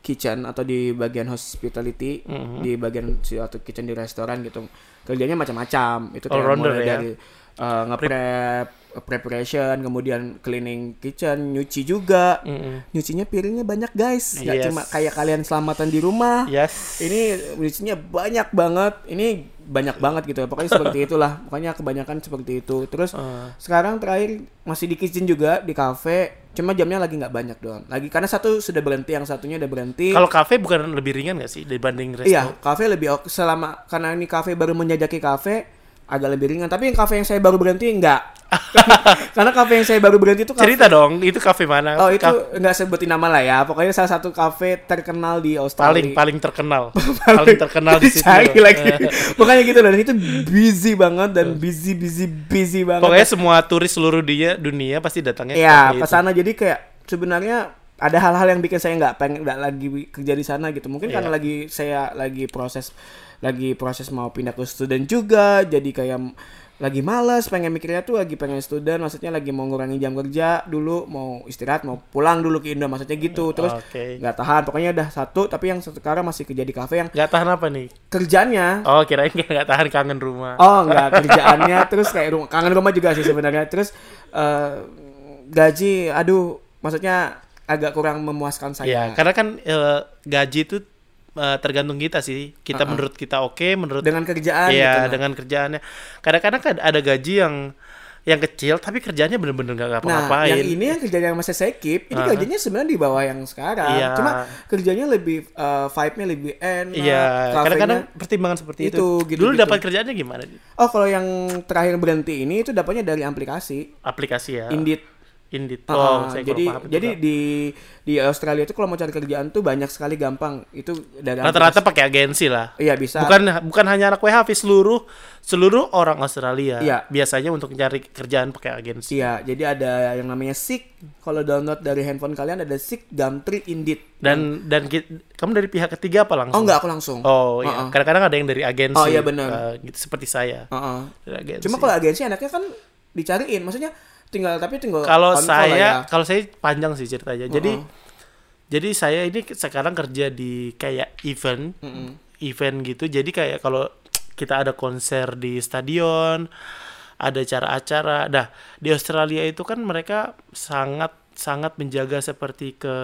kitchen atau di bagian hospitality, Mhm. di bagian suatu kitchen di restoran gitu. Kerjanya macam-macam. Itu kayak All-rounder mulai ya? dari eh, nge-prep, preparation, kemudian cleaning kitchen, nyuci juga. Mm-mm. Nyucinya piringnya banyak guys, nggak Yes. cuma kayak kalian selamatan di rumah. Yes. Ini nyucinya banyak banget. Ini banyak banget gitu. Pokoknya seperti itulah. Pokoknya kebanyakan seperti itu. Terus Eh. sekarang terakhir masih di kitchen juga di cafe cuma jamnya lagi nggak banyak doang lagi karena satu sudah berhenti yang satunya udah berhenti Kalau kafe bukan lebih ringan gak sih dibanding resto? iya cafe lebih selama karena ini cafe baru menjajaki cafe agak lebih ringan tapi yang cafe yang saya baru berhenti enggak karena cafe yang saya baru berhenti itu cafe, Cerita dong, itu kafe mana? oh itu Ka- nggak sebutin nama lah ya pokoknya salah satu cafe terkenal di Australia paling paling terkenal. paling terkenal di situ. Cari lagi pokoknya gitu dan itu busy banget dan busy busy busy banget Pokoknya semua turis seluruh dunia dunia pasti datangnya ke Iya, kafe ke itu. sana jadi kayak sebenarnya ada hal-hal yang bikin saya nggak pengen nggak lagi kerja di sana gitu. Mungkin karena Iya. lagi saya lagi proses lagi proses mau pindah ke student juga, jadi kayak lagi malas pengen mikirnya tuh lagi pengen student maksudnya lagi mau ngurangi jam kerja dulu mau istirahat mau pulang dulu ke Indo maksudnya gitu terus Oke. nggak tahan pokoknya udah satu tapi yang sekarang masih kerja di kafe yang Nggak tahan apa nih? kerjanya Oh, kirain nggak tahan kangen rumah. Oh enggak kerjaannya terus kayak rumah, kangen rumah juga sih sebenarnya terus eh, gaji aduh maksudnya agak kurang memuaskan saya karena kan eh, gaji itu eh, tergantung kita sih. Kita menurut kita oke, menurut dengan kerjaan Iya, gitu, nah. dengan kerjaannya. Kadang-kadang kan ada gaji yang yang kecil tapi kerjanya bener-bener nggak Nah, ngapa-ngapain. yang ini yang kerjanya yang masih keep, ini Ah. gajinya sebenarnya di bawah yang sekarang. Iya. Cuma kerjanya lebih eh, vibe-nya lebih enak. Iya, kadang-kadang pertimbangan seperti itu. Itu, gitu, Dulu gitu. dapat kerjaannya gimana? Oh, kalau yang terakhir berhenti ini itu dapatnya dari aplikasi Aplikasi ya. Indeed. Oh, saya kurang jadi paham jadi juga. di di Australia itu kalau mau cari kerjaan tuh banyak sekali gampang. Itu rata-rata pakai agensi lah. Iya, bisa. Bukan bukan hanya anak WHV seluruh seluruh orang Australia. Iya. Biasanya untuk mencari kerjaan pakai agensi. Iya, jadi ada yang namanya Seek. Kalau download dari handphone kalian ada Seek, Gumtree, Indeed. Dan dan ki- kamu dari pihak ketiga apa langsung? Oh enggak, aku langsung. Oh iya. Uh-uh. Kadang-kadang ada yang dari agensi. Oh, iya, benar. Eh, gitu seperti saya. Dari agensi. Cuma kalau agensi anaknya kan dicariin, maksudnya tinggal tapi tinggal kalau saya ya. kalau saya panjang sih ceritanya. Jadi Uh-uh. jadi saya ini sekarang kerja di kayak event event gitu. Jadi kayak kalau kita ada konser di stadion, ada acara-acara. Nah, di Australia itu kan mereka sangat sangat menjaga seperti ke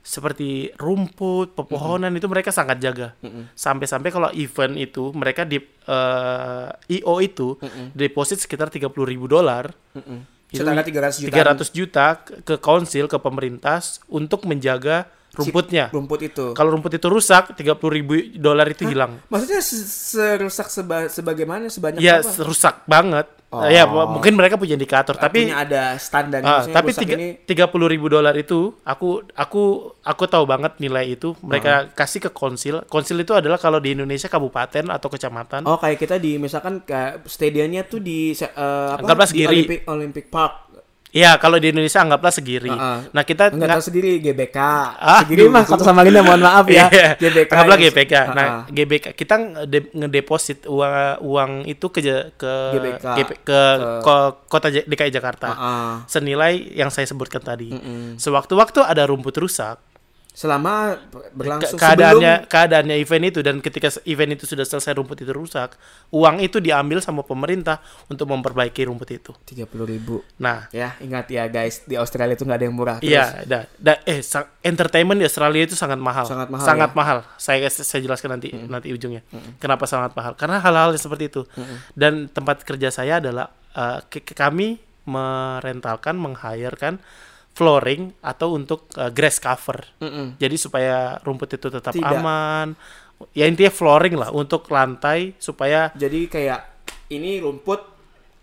seperti rumput, pepohonan itu mereka sangat jaga. Sampai-sampai kalau event itu mereka di eh, IO itu deposit sekitar 30.000 ribu dolar. Itu Setara 300 juta 300 juta ke konsil ke pemerintah untuk menjaga rumputnya. rumput itu. Kalau rumput itu rusak, 30.000 ribu dolar itu hilang. Maksudnya se- serusak seba sebagaimana sebanyak Ya apa? rusak banget. Oh. Ya mungkin mereka punya indikator, tapi punya ada standar maksudnya tapi tiga puluh ribu dolar itu aku aku aku tahu banget nilai itu. Mereka kasih ke konsil. Konsil itu adalah kalau di Indonesia kabupaten atau kecamatan. Oh kayak kita di misalkan kayak stadionnya tuh di eh, apa? Anggaplah di segiri. Olympic Olympic Park Iya, kalau di Indonesia anggaplah segiri. Heeh. Nah, kita Enggak nggak tahu sendiri GBK. Ah, Segiri mah kata sama Linda mohon maaf ya. Iya, GBK. anggaplah yang- GBK. Nah, Heeh. GBK kita ngede- ngedeposit uang uang itu ke ke GBK. GP ke, ko- kota DKI Jakarta. Heeh. Senilai yang saya sebutkan tadi. Mm-mm. Sewaktu-waktu ada rumput rusak, Selama berlangsung keadaannya keadaannya event itu dan ketika event itu sudah selesai rumput itu rusak, uang itu diambil sama pemerintah untuk memperbaiki rumput itu. tiga puluh ribu. Nah, Ya ingat ya guys di Australia itu nggak ada yang murah. Iya, da, da- eh entertainment di Australia itu sangat mahal. Sangat mahal, Sangat ya? mahal. Saya saya jelaskan nanti nanti ujungnya. Kenapa sangat mahal? Karena hal-hal seperti itu. Dan tempat kerja saya adalah ke- kami merentalkan, meng-hire-kan flooring atau untuk eh, grass cover. Mm-mm. Jadi supaya rumput itu tetap Tidak. aman. Ya intinya flooring lah untuk lantai supaya Jadi kayak ini rumput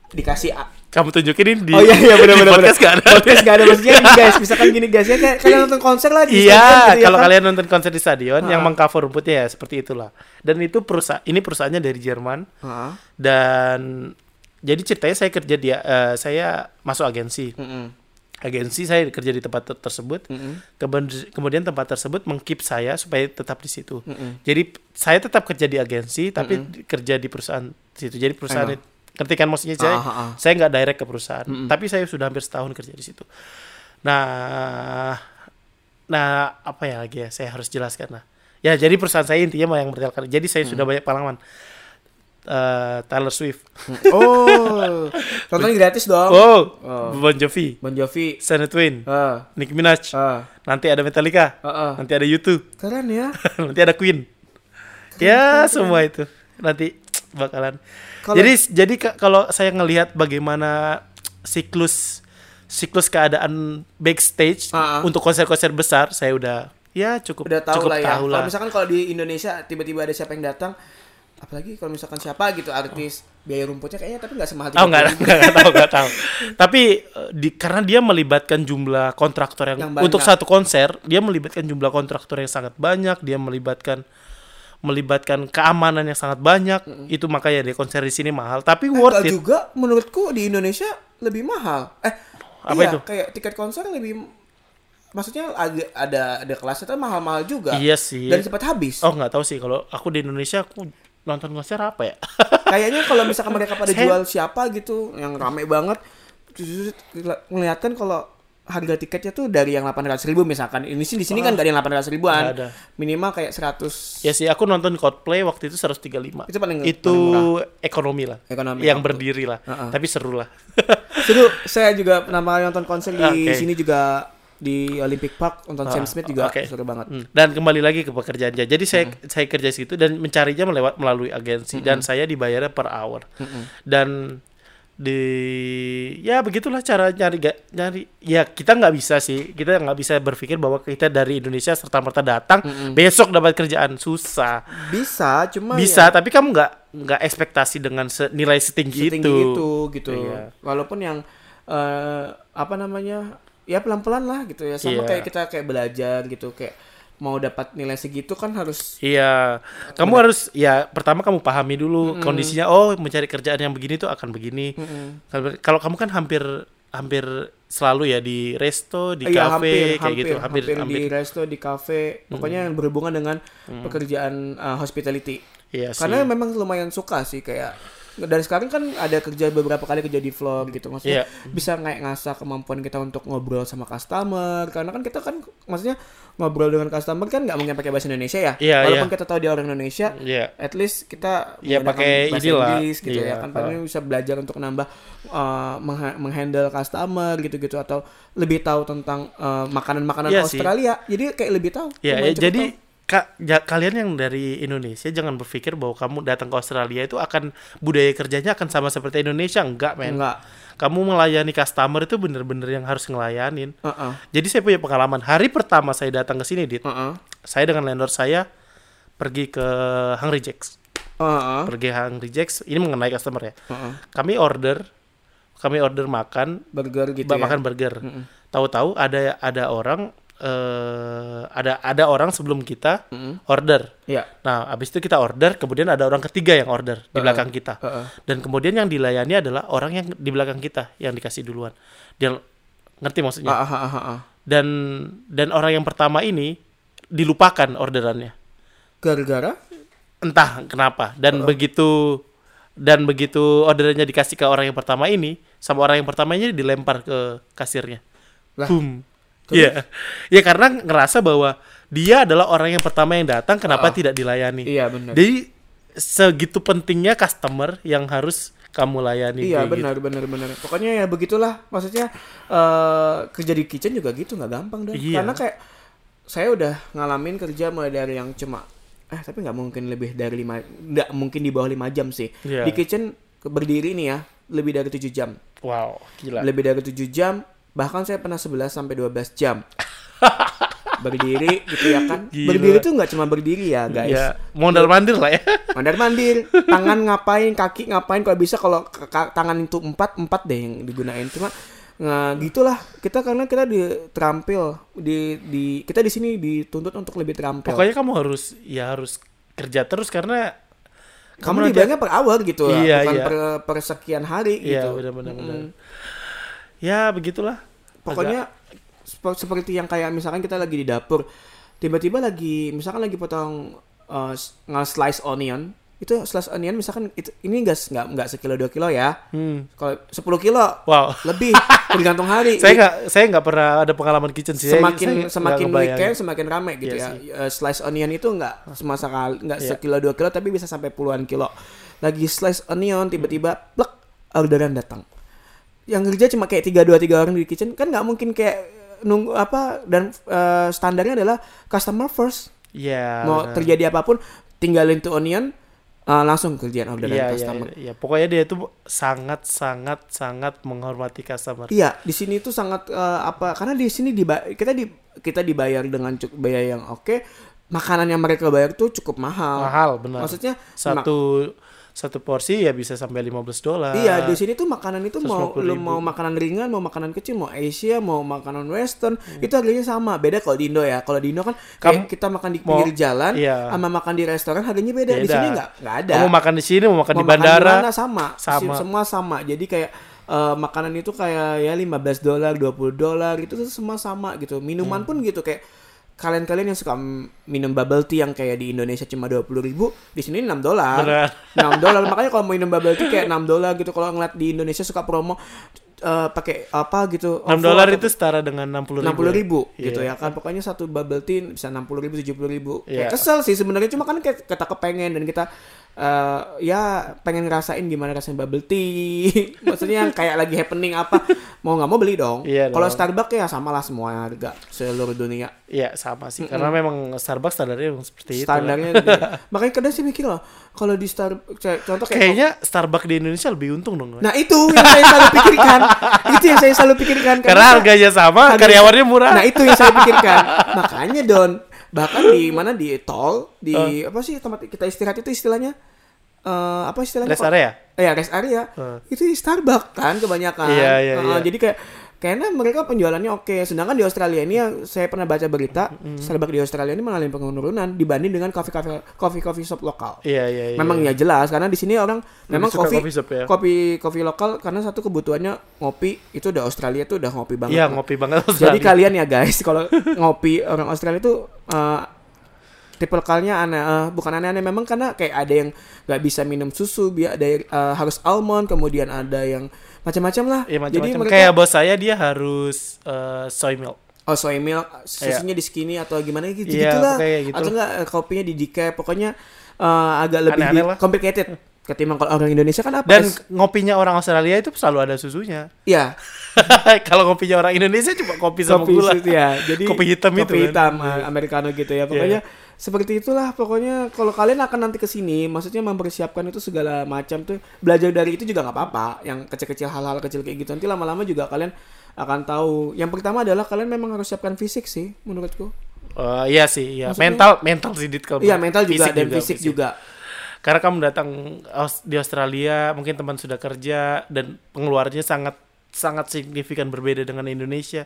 dikasih a- kamu tunjukin ini di, Oh iya iya benar di benar. podcast benar. gak ada. Podcast nggak ada maksudnya nih guys. Misalkan gini guys ya kayak kalian nonton konser lah di Iya, gitu ya kalau kan? kalian nonton konser di stadion yang Ha. mengcover rumputnya ya seperti itulah. Dan itu perusahaan ini perusahaannya dari Jerman Heeh. dan jadi ceritanya saya kerja dia eh, saya masuk agensi. Mm-mm. Agensi saya kerja di tempat ter- tersebut. Mm-mm. Keben- Kemudian tempat tersebut mengkeep saya supaya tetap di situ. Mm-mm. Jadi saya tetap kerja di agensi tapi di- kerja di perusahaan situ. Jadi perusahaan ngerti kan maksudnya saya? Ah, ah, ah. Saya nggak direct ke perusahaan, Mm-mm. tapi saya sudah hampir setahun kerja di situ. Nah, nah apa ya lagi ya? Saya harus jelaskan lah. Ya jadi perusahaan saya intinya mah yang bertelkan. Jadi saya sudah banyak pengalaman. Eh, Taylor Swift. Oh, tonton gratis dong. Oh, Oh. Bon Jovi, Bon Jovi. Shania Twain, Eh, Nicki Minaj. eh, Nanti ada Metallica, eh, eh. nanti ada U2, Keren ya. nanti ada Queen. ya semua itu nanti bakalan. Kalau- Jadi jadi ka- kalau saya ngelihat bagaimana siklus siklus keadaan backstage Ah, ah. untuk konser-konser besar, saya udah ya cukup Udah tahu cukup lah ya. Kalau lah. misalkan kalau di Indonesia tiba-tiba ada siapa yang datang apalagi kalau misalkan siapa gitu artis biaya rumputnya kayaknya tapi nggak semahal Oh enggak, 30.000. enggak, enggak tahu, enggak tahu. Tapi eh, di karena dia melibatkan jumlah kontraktor yang, Yang banyak. untuk satu konser, dia melibatkan jumlah kontraktor yang sangat banyak, dia melibatkan melibatkan keamanan yang sangat banyak. Itu makanya dia konser di sini mahal, tapi Eh, worth it. juga menurutku di Indonesia lebih mahal. Eh, Apa iya, itu? Kayak tiket konser lebih maksudnya ada ada ada kelasnya tuh mahal-mahal juga. Iya sih. Dan cepat habis. Oh, nggak tahu sih kalau aku di Indonesia aku nonton konser apa ya? Kayaknya kalau misalkan mereka pada Saya- jual siapa gitu yang rame banget ngeliatkan kalau harga tiketnya tuh dari yang 800 ribu misalkan ini sih di sini kan gak ada yang 800 ribuan Nggak ada. minimal kayak 100 ya sih, aku nonton Coldplay waktu itu 135. Itu paling- Itu paling ekonomi lah. Ekonomi. Yang berdiri lah. Heeh. Tapi seru lah. seru saya juga kali nonton konser di Oke. sini juga di Olympic Park nonton Sam Ah, Smith juga oke. seru banget Hmm. Dan kembali lagi ke pekerjaannya. Jadi saya saya kerja situ dan mencarinya melewat melalui agensi dan saya dibayarnya per hour. Dan di ya begitulah cara nyari ga- nyari ya kita nggak bisa sih kita nggak bisa berpikir bahwa kita dari Indonesia serta merta datang besok dapat kerjaan susah bisa cuma bisa ya, tapi kamu nggak nggak ekspektasi dengan se- nilai setinggi, setinggi itu itu gitu Iya. walaupun yang eh, apa namanya ya pelan-pelan lah gitu ya sama Iya. kayak kita kayak belajar gitu kayak mau dapat nilai segitu kan harus Iya, kamu harus ya pertama kamu pahami dulu kondisinya. Oh, mencari kerjaan yang begini tuh akan begini. Kalau- Kalau kamu kan hampir hampir selalu ya di resto, di Iya, kafe hampir, kayak hampir, gitu, hampir hampir, hampir. di resto, di kafe, pokoknya yang berhubungan dengan pekerjaan uh, hospitality. Iya sih. Karena memang lumayan suka sih kayak dari sekarang kan ada kerja beberapa kali kerja di floor gitu maksudnya Iya. bisa kayak ngasah kemampuan kita untuk ngobrol sama customer karena kan kita kan maksudnya ngobrol dengan customer kan nggak mungkin pakai bahasa Indonesia ya Iya, walaupun iya. kita tahu dia orang Indonesia Iya. at least kita Iya, menggunakan pakai bahasa inilah. Inggris gitu Iya, ya kan paling bisa belajar untuk nambah uh, mengha- menghandle customer gitu-gitu atau lebih tahu tentang uh, makanan-makanan Iya sih. Australia jadi kayak lebih tahu Ya, lumayan ya, cepet jadi tahu. Kak, ja- kalian yang dari Indonesia jangan berpikir bahwa kamu datang ke Australia itu akan budaya kerjanya akan sama seperti Indonesia, enggak, men. enggak Kamu melayani customer itu bener-bener yang harus ngelayanin. Heeh. Jadi saya punya pengalaman. Hari pertama saya datang ke sini, Dit. Heeh. Saya dengan landlord saya pergi ke Hungry Jacks. Heeh. Pergi Hungry Jacks, ini mengenai customer ya. Heeh. Kami order kami order makan, burger gitu ya makan burger. Tahu-tahu ada ada orang eh ada ada orang sebelum kita Mm-mm. order. Iya. Nah, habis itu kita order, kemudian ada orang ketiga yang order di belakang kita. Heeh. Dan kemudian yang dilayani adalah orang yang di belakang kita yang dikasih duluan. Dia Ngerti maksudnya? Ah. Dan dan orang yang pertama ini dilupakan orderannya. Gara-gara? Entah kenapa. Dan begitu dan begitu orderannya dikasih ke orang yang pertama ini, sama orang yang pertamanya dilempar ke kasirnya. Lah, Boom. Iya. Ya karena ngerasa bahwa dia adalah orang yang pertama yang datang, kenapa Ah. tidak dilayani? Iya benar. Jadi segitu pentingnya customer yang harus kamu layani. Iya kayak gitu. benar benar benar. Pokoknya ya begitulah. Maksudnya eh kerja di kitchen juga gitu nggak gampang dong. Iya. Karena kayak saya udah ngalamin kerja mulai dari yang cuma eh tapi nggak mungkin lebih dari lima nggak mungkin di bawah lima jam sih. Iya. Di kitchen berdiri nih ya lebih dari tujuh jam. Wow, gila. Lebih dari tujuh jam. Bahkan saya pernah 11 sampai 12 jam. berdiri gitu ya kan. Gila. Berdiri tuh nggak cuma berdiri ya guys. Iya, mondar mandir lah ya. Mandar mandir, tangan ngapain, kaki ngapain kalau bisa kalau tangan itu empat empat deh yang digunain cuma nah gitulah kita karena kita di terampil di di kita di sini dituntut untuk lebih terampil. Pokoknya kamu harus ya harus kerja terus karena kamu nanti- dibayarnya per hour gitu lah, Iya, bukan iya. per, per sekian hari Iya, gitu. benar-benar. Mm-mm. benar. Ya begitulah. Pokoknya sep- seperti yang kayak misalkan kita lagi di dapur, tiba-tiba lagi misalkan lagi potong uh, s- nge-slice onion, itu slice onion misalkan itu ini enggak nggak nggak sekilo dua kilo ya. Hmm. Kalau 10 kilo Wow. lebih tergantung hari. saya nggak saya nggak pernah ada pengalaman kitchen sih. Semakin saya semakin weekend semakin ramai gitu Iya ya. Eh, slice onion itu nggak cuma sekali nggak Iya. sekilo dua kilo tapi bisa sampai puluhan kilo. Lagi slice onion tiba-tiba plek orderan datang. Yang kerja cuma kayak tiga dua tiga orang di kitchen kan nggak mungkin kayak nunggu apa dan eh, standarnya adalah customer first. Iya. Mau benar. terjadi apa pun tinggalin tuh onion eh, langsung kerjaan orderan Iya, iya, customer. iya, iya. Pokoknya dia tuh sangat sangat sangat menghormati customer. Iya, di sini tuh sangat eh, apa? Karena di sini diba- kita di kita dibayar dengan cukup biaya yang oke. Makanan yang mereka bayar tuh cukup mahal. Mahal benar. Maksudnya satu satu porsi ya bisa sampai 15 dolar. Iya, di sini tuh makanan itu mau 150 lu mau makanan ringan, mau makanan kecil, mau Asia, mau makanan Western, Hmm. itu harganya sama. Beda kalau di Indo ya. Kalau di Indo kan kayak kita makan di mau- pinggir jalan iya. sama makan di restoran harganya beda. Di Beda. sini nggak nggak ada. Kamu makan di sini, mau makan Mau di bandara. mana sama. sama. Semua sama. Jadi kayak eh, makanan itu kayak ya 15 dolar, 20 dolar itu tuh semua sama gitu. Minuman Hmm. pun gitu kayak kalian-kalian yang suka minum bubble tea yang kayak di Indonesia cuma 20 ribu, di sini 6 dolar. Benar. 6 dolar. Makanya kalau mau minum bubble tea kayak 6 dolar gitu. Kalau ngeliat di Indonesia suka promo eh, pakai apa gitu. 6 OVO dolar itu setara dengan 60 ribu. 60 ribu Iya. gitu ya kan pokoknya satu bubble tea bisa 60 ribu 70 ribu Iya. kayak kesel sih sebenarnya cuma kan kayak kita kepengen dan kita eh, ya pengen ngerasain gimana rasanya bubble tea maksudnya kayak lagi happening apa mau nggak mau beli dong Iya kalau. Starbucks ya samalah semua harga seluruh dunia Iya, sama sih. Karena memang Starbucks standarnya seperti itu. lah. standarnya makanya kadang saya mikir loh kalau di Starbucks contoh kayak Kayaknya Starbucks di Indonesia lebih untung dong. nah itu yang saya selalu pikirkan itu yang saya selalu pikirkan Karena harganya sama, karyawannya murah. Nah itu yang saya pikirkan. Makanya Don, bahkan di mana di tol, di apa sih tempat kita istirahat itu istilahnya eh apa istilahnya? Rest area? Eh, ya rest area. Eh. Itu di Starbucks kan kebanyakan. Iya, iya, Eh, iya. Jadi kayak kayaknya mereka penjualannya oke. Sedangkan di Australia ini yang saya pernah baca berita, Starbucks di Australia ini mengalami penurunan dibanding dengan coffee-coffee coffee-coffee shop lokal. Iya, iya, iya. Memang ya jelas karena di sini orang memang suka kopi coffee shop ya. kopi kopi lokal karena satu kebutuhannya ngopi itu udah Australia tuh udah ngopi banget. Iya, Nah, ngopi banget. jadi Australia. kalian ya guys, kalau ngopi orang Australia itu eh tipe kalnya aneh, eh, bukan aneh-aneh memang karena kayak ada yang nggak bisa minum susu, biar ada yang eh, harus almond, kemudian ada yang macam-macam lah. Iya, Jadi mereka Kayak bos saya dia harus eh, soy milk. oh soy milk, susunya di skinny atau gimana gitu Iya, gitulah. kayak gitu. Atau enggak eh, kopinya di decaf, pokoknya eh, agak lebih Aneh-aneh di- lah. complicated. Ketimbang kalau orang Indonesia kan apa? Dan Es- ngopinya orang Australia itu selalu ada susunya. ya, Kalau ngopinya orang Indonesia cuma kopi sama kopi gula. itu ya. Jadi Kopi hitam itu kopi kan. hitam eh, americano gitu ya. Pokoknya Iya. Seperti itulah pokoknya kalau kalian akan nanti ke sini maksudnya mempersiapkan itu segala macam tuh belajar dari itu juga nggak apa-apa. Yang kecil-kecil hal-hal kecil kayak gitu nanti lama-lama juga kalian akan tahu. Yang pertama adalah kalian memang harus siapkan fisik sih menurutku. Eh, iya sih, iya. Maksudnya- mental, mental sih Dit, kalau iya mental juga fisik dan fisik juga. Karena kamu datang di Australia, mungkin teman sudah kerja dan pengeluarannya sangat sangat signifikan berbeda dengan Indonesia.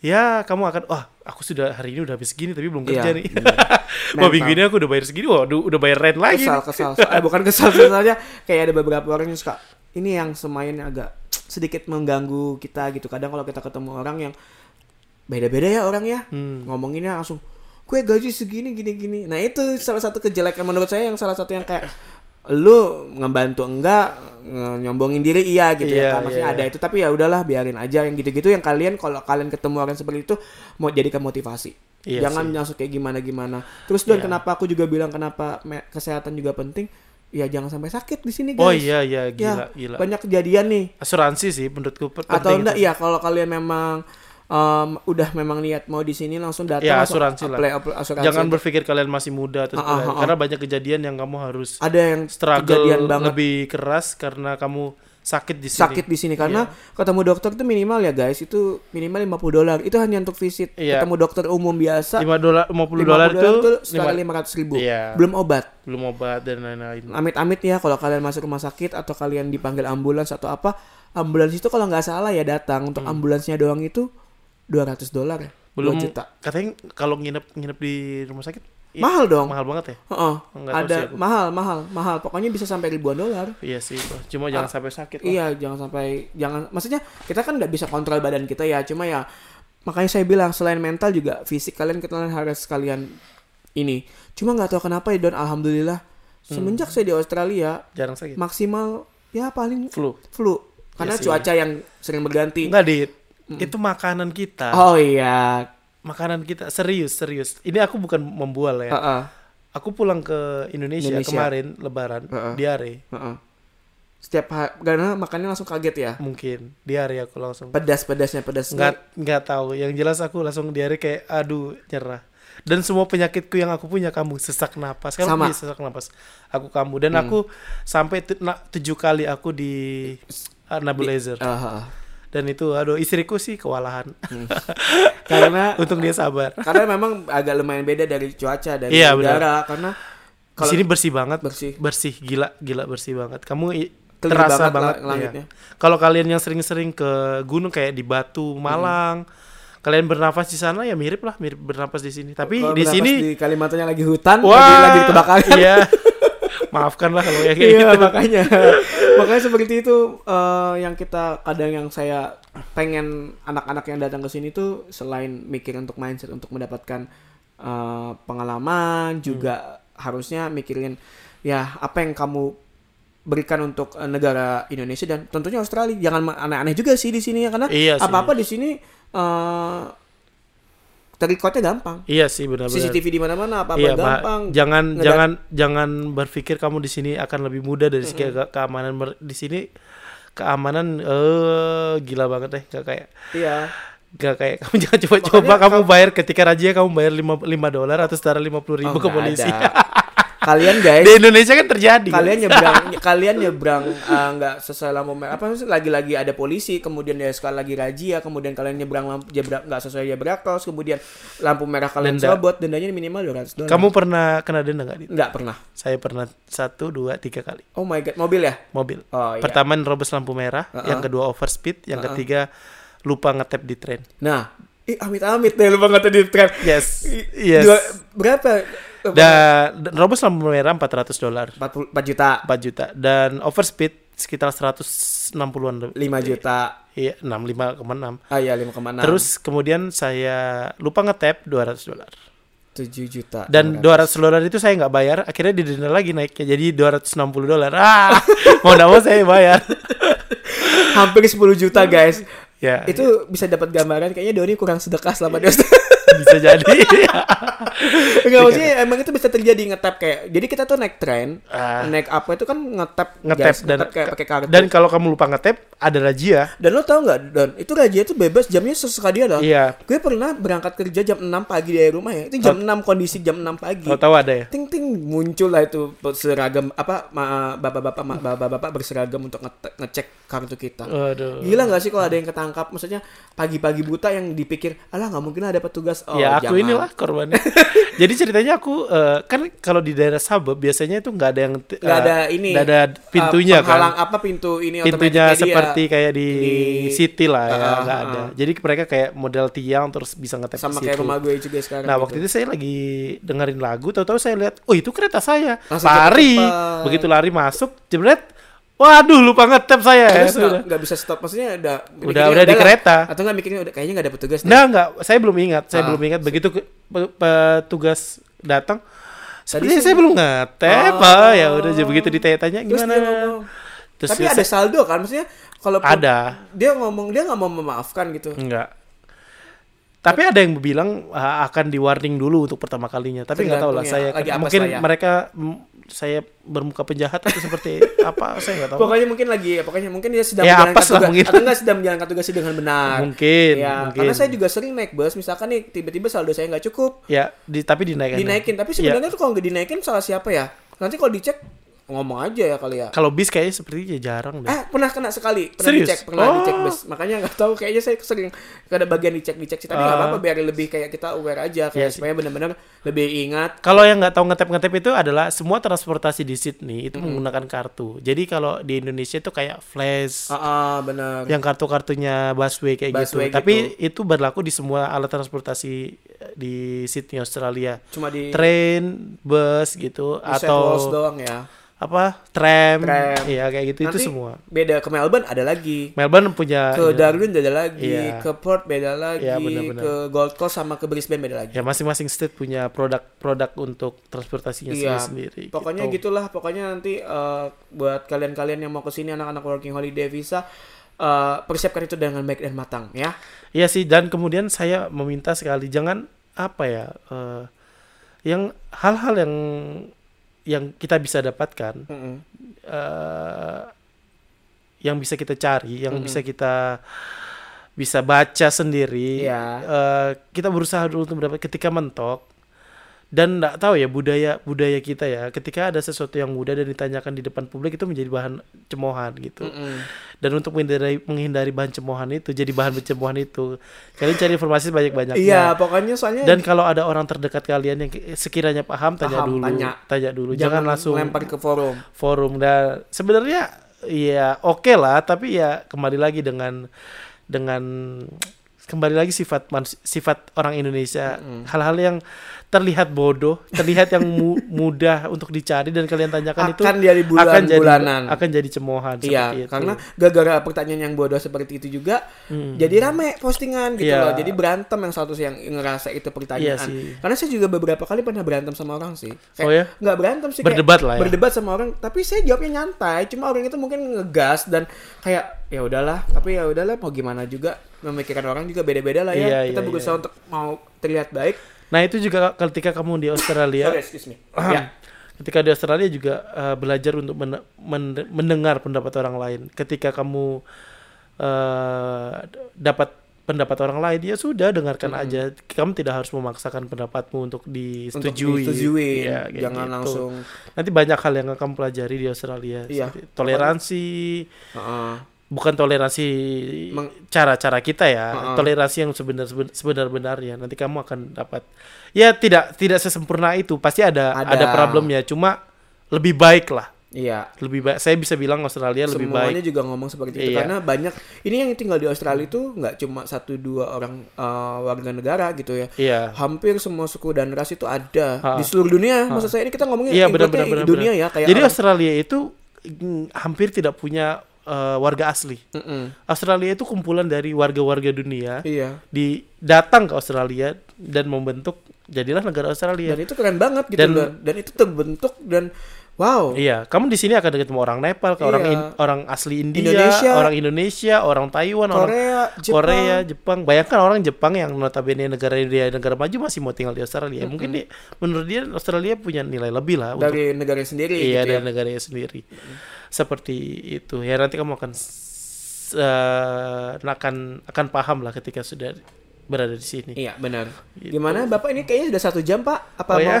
Ya, kamu akan, wah, aku sudah hari ini udah habis segini tapi belum kerja Iya, nih. benar. wah, minggu ini aku udah bayar segini, wah, udah, udah bayar rent lagi. kesal nih. kesal So- eh, bukan kesal soalnya kayak ada beberapa orang yang suka ini yang semainnya agak sedikit mengganggu kita gitu. Kadang kalau kita ketemu orang yang beda-beda ya orang ya, Hmm. ngomonginnya langsung gue gaji segini gini gini. Nah itu salah satu kejelekan menurut saya yang salah satu yang kayak lu ngebantu enggak nyombongin diri iya gitu Iya, ya kan maksudnya iya. ada itu tapi ya udahlah biarin aja yang gitu-gitu yang kalian kalau kalian ketemu orang seperti itu mau jadikan motivasi Iya jangan sih. langsung kayak gimana gimana terus dan Iya. kenapa aku juga bilang kenapa kesehatan juga penting ya jangan sampai sakit di sini guys Oh iya iya Ya, gila gila. banyak kejadian nih Asuransi sih menurutku atau enggak itu. ya kalau kalian memang em, udah memang niat mau di sini langsung datang Ya, asuransi lah. apply- apply asuransi Jangan berpikir kalian masih muda atau Ah, ah, ah, ah. karena banyak kejadian yang kamu harus ada yang struggle kejadian banget lebih keras karena kamu sakit di sini. sakit di sini karena ketemu dokter itu minimal ya guys itu minimal 50 dolar itu hanya untuk visit Iya. ketemu dokter umum biasa 5 dolar 50 50 dolar itu setara lima- 500 ribu Iya. belum obat belum obat dan lain-lain. amit-amit ya kalau kalian masuk rumah sakit atau kalian dipanggil ambulans atau apa ambulans itu kalau nggak salah ya datang untuk ambulansnya doang itu 200 dolar ya Hmm. Belum 2 juta katanya kalau nginep nginep di rumah sakit i- mahal dong mahal banget ya. Heeh. Nggak tahu ada sih aku. mahal mahal mahal pokoknya bisa sampai ribuan dolar Iya sih, cuma jangan sampai sakit. lah. Iya, jangan sampai jangan maksudnya kita kan nggak bisa kontrol badan kita ya, cuma ya makanya saya bilang selain mental juga fisik kalian kalian harus kalian ini. Cuma nggak tahu kenapa ya Don alhamdulillah semenjak saya di Australia Jarang sakit. maksimal ya paling Flu. flu karena Iya sih. cuaca yang sering berganti. Enggak, Dit. Itu makanan kita. Oh iya. Makanan kita serius, serius. Ini aku bukan membual ya. Heeh. Aku pulang ke Indonesia, Indonesia. kemarin lebaran, Heeh. diare. heeh. Setiap hari karena makannya langsung kaget ya. Mungkin diare aku langsung. Pedas-pedasnya pedas. Nggak nggak tahu. Yang jelas aku langsung diare kayak aduh, nyerah. Dan semua penyakitku yang aku punya kamu sesak napas. Kalau Sama. Hmm. sesak napas, aku kamu dan aku sampai tujuh kali aku di uh, nebulizer. Ah, ah, ah. Dan itu aduh istriku sih kewalahan. Karena Untung dia sabar. karena memang agak lumayan beda dari cuaca dari Iya, udara karena Di sini bersih banget. bersih. Bersih gila gila bersih banget. Kamu terasa banget banget, iya. kalau kalian yang sering-sering ke gunung kayak di Batu Malang kalian bernafas di sana ya mirip lah mirip bernafas di sini. Tapi Kalau di sini di Kalimantan yang lagi hutan wah lagi, lagi kebakaran iya. Maafkan lah kalau ya kayak iya gitu. makanya makanya seperti itu eh, yang kita kadang yang saya pengen anak-anak yang datang ke sini tuh selain mikir untuk mindset untuk mendapatkan eh, pengalaman juga harusnya mikirin ya apa yang kamu berikan untuk eh, negara Indonesia dan tentunya Australia. Jangan aneh-aneh juga sih di sini ya karena Iya apa-apa di sini eh terikotnya gampang. Iya sih benar-benar. CCTV di mana-mana apa-apa Iya, gampang. Jangan Ngedat- jangan jangan berpikir kamu di sini akan lebih mudah dari segi ke- keamanan di sini. Keamanan eh gila banget deh. Gak kayak iya. Gak kayak kamu jangan coba-coba. Kamu bayar ketika razia kamu bayar 5, 5 dolar atau setara 50 ribu Oh, ke polisi. ada. kalian guys Di Indonesia kan terjadi. kalian nyebrang kalian nyebrang eh, nggak sesuai lampu merah apa sih lagi-lagi ada polisi kemudian ya sekali lagi razia kemudian kalian nyebrang lampu jebrak nggak sesuai zebra cross kemudian lampu merah kalian Denda. sobot dendanya minimal 200 dolar Kamu pernah kena denda nggak? Nggak pernah Saya pernah satu, dua, tiga kali oh my god mobil ya mobil. oh iya Pertama nerobos lampu merah, Uh-uh. yang kedua overspeed, yang Uh-uh. ketiga lupa ngetap di tren. nah ih amit-amit deh lu banget tadi tren Yes, yes. dua- berapa Dan nerobos lampu merah 400 dolar, 44 juta 4 juta. Dan overspeed sekitar 160-an. lebih. 5 juta Iya, 65,6. ah iya 5,6 Terus kemudian saya lupa ngetap 200 dolar. 7 juta Dan 200 dolar itu saya nggak bayar, akhirnya didenda lagi naiknya jadi 260 dolar. Ah, mau nggak mau saya bayar. hampir 10 juta guys ya, itu bisa dapat gambaran kayaknya Doni kurang sedekah selama di Australia bisa jadi. Enggak maksudnya emang itu bisa terjadi ngetap kayak jadi kita tuh naik tren Ah. naik apa itu kan ngetap ngetap dan ngetap kayak pakai kartu dan kalau kamu lupa ngetap ada razia. dan lo tau nggak Don itu raja itu bebas jamnya sesuka dia loh Iya. gue pernah berangkat kerja jam 6 pagi dari rumah ya itu jam 6 kondisi jam 6 pagi Kalau tahu ada ya. ting ting muncul lah itu seragam apa ma- bapak-bapak ma- bapak-bapak berseragam untuk ngete- ngecek kartu kita Aduh. Gila gak sih kalau ada yang ketangkap Maksudnya pagi-pagi buta yang dipikir Alah gak mungkin ada petugas oh, ya aku jangan. inilah korbannya. Jadi ceritanya aku eh, kan kalau di daerah suburb biasanya itu nggak ada yang eh, Nggak ada ini nggak ada pintunya uh, kan. apa pintu ini Pintunya otomatis dia. seperti kayak di, di- city lah ya nggak ah, ada. ah. Jadi mereka kayak model tiang terus bisa ngetep sama kayak rumah gue juga sekarang Nah gitu. waktu itu saya lagi dengerin lagu, tahu-tahu saya lihat, oh itu kereta saya, Langsung lari, begitu lari masuk, jebret, Waduh, lupa ngetep saya. ya. Terus nggak nggak bisa stop, maksudnya udah Udah udah di kereta. Atau nggak mikirnya udah kayaknya nggak ada petugas. Nah, enggak, saya belum ingat. Saya Ah. belum ingat begitu ke- petugas datang. Tadi sih- saya belum ngetep. Oh. ah, ya udah jadi begitu ditanya-tanya Terus gimana. dia ngomong. Terus Tapi dia- ada saldo kan, maksudnya kalau ada. dia ngomong dia nggak mau memaafkan gitu. Enggak. Tapi ada yang bilang ah, akan di warning dulu untuk pertama kalinya. Tapi nggak tahu lah ya, saya. lagi apa mungkin saya. mereka saya bermuka penjahat atau seperti apa saya nggak tahu. Pokoknya mungkin lagi, pokoknya mungkin dia sedang Ya, menjalankan tugas mungkin. atau enggak sedang menjalankan tugasnya dengan benar. Mungkin, Ya, mungkin. karena saya juga sering naik bus, misalkan nih tiba-tiba saldo saya nggak cukup, Ya, di, tapi dinaikkan. dinaikin. Tapi Ya. sebenarnya tuh kalau nggak dinaikin salah siapa ya? Nanti kalau dicek ngomong aja ya kali ya. Kalau bis kayaknya sepertinya jarang deh. Ah, pernah kena sekali, pernah Serius? dicek, pernah Oh. dicek bus. Makanya nggak tahu, kayaknya saya sering ada bagian dicek dicek sih. Tapi nggak Ah. apa-apa, biar lebih kayak kita aware aja, Iya kayak sih. supaya benar-benar lebih ingat. Kalau yang nggak tahu ngetep-ngetep itu adalah semua transportasi di Sydney itu menggunakan kartu. Jadi kalau di Indonesia itu kayak flash, Ah, ah, benar. yang kartu-kartunya busway kayak Busway gitu. Tapi itu berlaku di semua alat transportasi eh, di Sydney Australia. Cuma di Train, bus gitu Wales atau doang ya. Apa? Tram. Tram. Iya kayak gitu Nanti itu semua. Beda ke Melbourne ada lagi. Melbourne punya ke iya. Darwin beda lagi, Iya. ke Perth beda lagi, Iya, benar-benar. ke Gold Coast sama ke Brisbane beda lagi. ya masing-masing state punya produk-produk untuk transportasinya Iya, sendiri. Pokoknya gitulah, pokoknya nanti eh, buat kalian-kalian yang mau ke sini anak-anak working holiday visa eh, persiapkan itu dengan baik dan matang ya. Iya sih dan kemudian saya meminta sekali jangan apa ya eh, yang hal-hal yang yang kita bisa dapatkan Mm-mm. eh, yang bisa kita cari, yang Mhm. bisa kita bisa baca sendiri. Iya. eh, kita berusaha dulu untuk mendapat ketika mentok dan nggak tahu ya budaya budaya kita ya ketika ada sesuatu yang mudah dan ditanyakan di depan publik itu menjadi bahan cemoohan gitu Mm-mm. dan untuk menghindari menghindari bahan cemoohan itu jadi bahan cemoohan itu kalian cari informasi banyak banyaknya Iya, pokoknya soalnya dan kalau ada orang terdekat kalian yang sekiranya paham tanya Paham, dulu tanya. dulu jangan, jangan, langsung lempar ke forum. forum dan sebenarnya ya oke lah tapi ya kembali lagi dengan dengan kembali lagi sifat sifat orang Indonesia hal-hal yang terlihat bodoh terlihat yang mu- mudah untuk dicari dan kalian tanyakan itu Akan jadi bulan- jadi bulanan. akan jadi seperti Iya, itu. karena gara-gara pertanyaan yang bodoh seperti itu juga Hmm. jadi rame postingan gitu Iya. loh. Jadi berantem yang satu yang ngerasa itu pertanyaan. Iya sih. Karena saya juga beberapa kali pernah berantem sama orang sih. Kayak, Oh ya? nggak berantem sih Berdebat kayak lah ya. Berdebat sama orang, tapi saya jawabnya nyantai. Cuma orang itu mungkin ngegas dan kayak ya udahlah, tapi ya udahlah mau gimana juga memikirkan orang juga beda-beda lah ya. Iya, Kita iya, berusaha untuk mau terlihat baik. Nah itu juga ketika kamu di Australia, Sorry, excuse me. ya. ketika di Australia juga uh, belajar untuk men- men- mendengar pendapat orang lain. Ketika kamu uh, dapat pendapat orang lain, ya sudah dengarkan aja. Kamu tidak harus memaksakan pendapatmu untuk Untuk disetujui. disetujuin, Ya, jangan gitu. langsung Nanti banyak hal yang akan pelajari di Australia. Iya. Toleransi, Heeh. Bukan toleransi cara-cara kita ya, Heeh. toleransi yang sebenar sebenar-benarnya. Nanti kamu akan dapat ya tidak tidak sesempurna itu, pasti ada Ada. ada, problemnya, cuma lebih baik lah. Iya. Lebih baik. Saya bisa bilang Australia lebih Semuanya baik. juga ngomong seperti itu Iya. karena banyak ini yang tinggal di Australia itu nggak cuma satu dua orang eh, warga negara gitu ya. Iya. Hampir semua suku dan ras itu ada Ha. di seluruh dunia. Maksud saya ini kita ngomongin Iya benar benar benar. dunia benar. ya kayak Jadi orang- Australia itu mm, hampir tidak punya eh, warga asli. Mm-mm. Australia itu kumpulan dari warga-warga dunia Iya. di datang ke Australia dan membentuk jadilah negara Australia. Dan itu keren banget gitu Dan- loh. Dan itu terbentuk dan wow. Iya, kamu di sini akan ketemu orang Nepal, ke orang Iya. In- orang asli India, Indonesia. orang Indonesia, orang Taiwan, orang Korea, Jepang. Korea, Jepang. Bayangkan orang Jepang yang notabene negara dia negara maju masih mau tinggal di Australia. Mungkin dia, menurut dia Australia punya nilai lebih lah untuk dari negara sendiri iya gitu ya. dari negaranya sendiri. Seperti itu. Ya nanti kamu akan eh, akan akan paham lah ketika sudah berada di sini. Iya, benar. Gitu. Gimana Bapak ini kayaknya sudah satu jam, Pak? Apa Oh, mau ya?